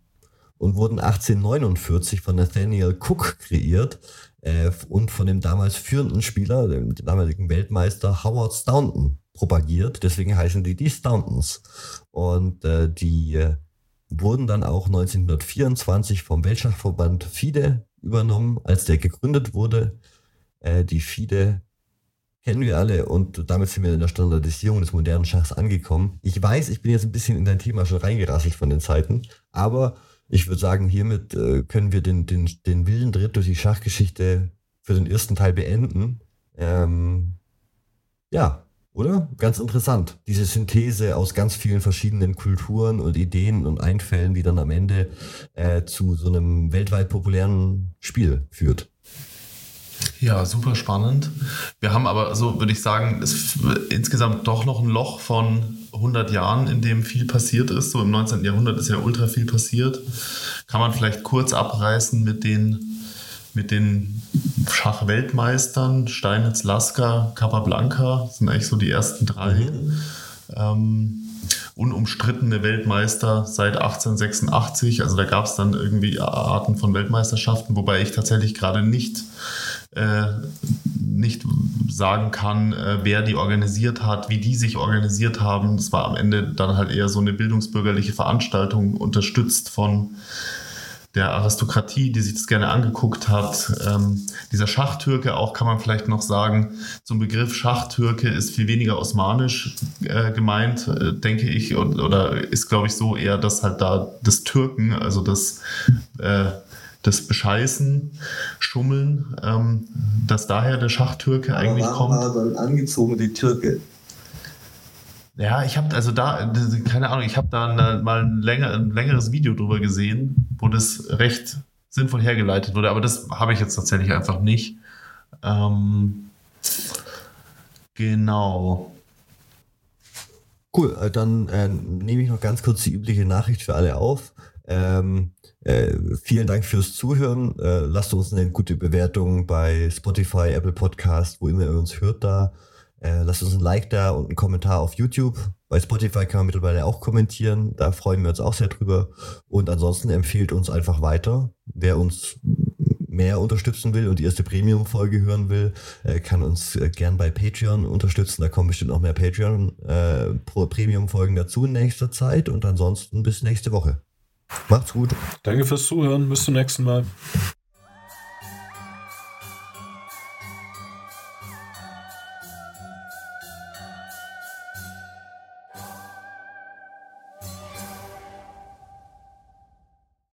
und wurden 1849 von Nathaniel Cook kreiert äh, und von dem damals führenden Spieler, dem damaligen Weltmeister Howard Staunton propagiert. Deswegen heißen die die Stauntons. Und äh, die äh, wurden dann auch 1924 vom Weltschachverband FIDE übernommen, als der gegründet wurde. Äh, die FIDE kennen wir alle und damit sind wir in der Standardisierung des modernen Schachs angekommen. Ich weiß, ich bin jetzt ein bisschen in dein Thema schon reingerasselt von den Zeiten, aber ich würde sagen, hiermit äh, können wir den, den, den wilden Dritt durch die Schachgeschichte für den ersten Teil beenden. Ähm, ja, oder? Ganz interessant. Diese Synthese aus ganz vielen verschiedenen Kulturen und Ideen und Einfällen, die dann am Ende äh, zu so einem weltweit populären Spiel führt. Ja, super spannend. Wir haben aber, so würde ich sagen, es insgesamt doch noch ein Loch von 100 Jahren, in dem viel passiert ist. So im 19. Jahrhundert ist ja ultra viel passiert. Kann man vielleicht kurz abreißen mit den, mit den Schachweltmeistern, Steinitz, Lasker, Capablanca, das sind eigentlich so die ersten drei. Ähm, unumstrittene Weltmeister seit 1886. Also da gab es dann irgendwie Arten von Weltmeisterschaften, wobei ich tatsächlich gerade nicht, äh, nicht sagen kann, äh, wer die organisiert hat, wie die sich organisiert haben. Das war am Ende dann halt eher so eine bildungsbürgerliche Veranstaltung, unterstützt von der Aristokratie, die sich das gerne angeguckt hat. Ähm, dieser Schachtürke auch kann man vielleicht noch sagen, zum Begriff Schachtürke ist viel weniger osmanisch äh, gemeint, äh, denke ich, und, oder ist, glaube ich, so eher das halt da das Türken, also das, äh, das Bescheißen, Schummeln, ähm, dass daher der Schachtürke eigentlich kommt. dann angezogen, die Türke? Ja, ich habe also da, keine Ahnung, ich habe da mal ein, länger, ein längeres Video drüber gesehen, wo das recht sinnvoll hergeleitet wurde, aber das habe ich jetzt tatsächlich einfach nicht. Ähm, genau. Cool, äh, dann äh, nehme ich noch ganz kurz die übliche Nachricht für alle auf. Ähm, äh, vielen Dank fürs Zuhören. Äh, lasst uns eine gute Bewertung bei Spotify, Apple Podcast, wo immer ihr uns hört da. Äh, lasst uns ein Like da und einen Kommentar auf YouTube. Bei Spotify kann man mittlerweile auch kommentieren. Da freuen wir uns auch sehr drüber. Und ansonsten empfehlt uns einfach weiter. Wer uns mehr unterstützen will und die erste Premium-Folge hören will, äh, kann uns äh, gern bei Patreon unterstützen. Da kommen bestimmt noch mehr Patreon-Premium-Folgen dazu in nächster Zeit. Und ansonsten bis nächste Woche. Macht's gut. Danke fürs Zuhören. Bis zum nächsten Mal.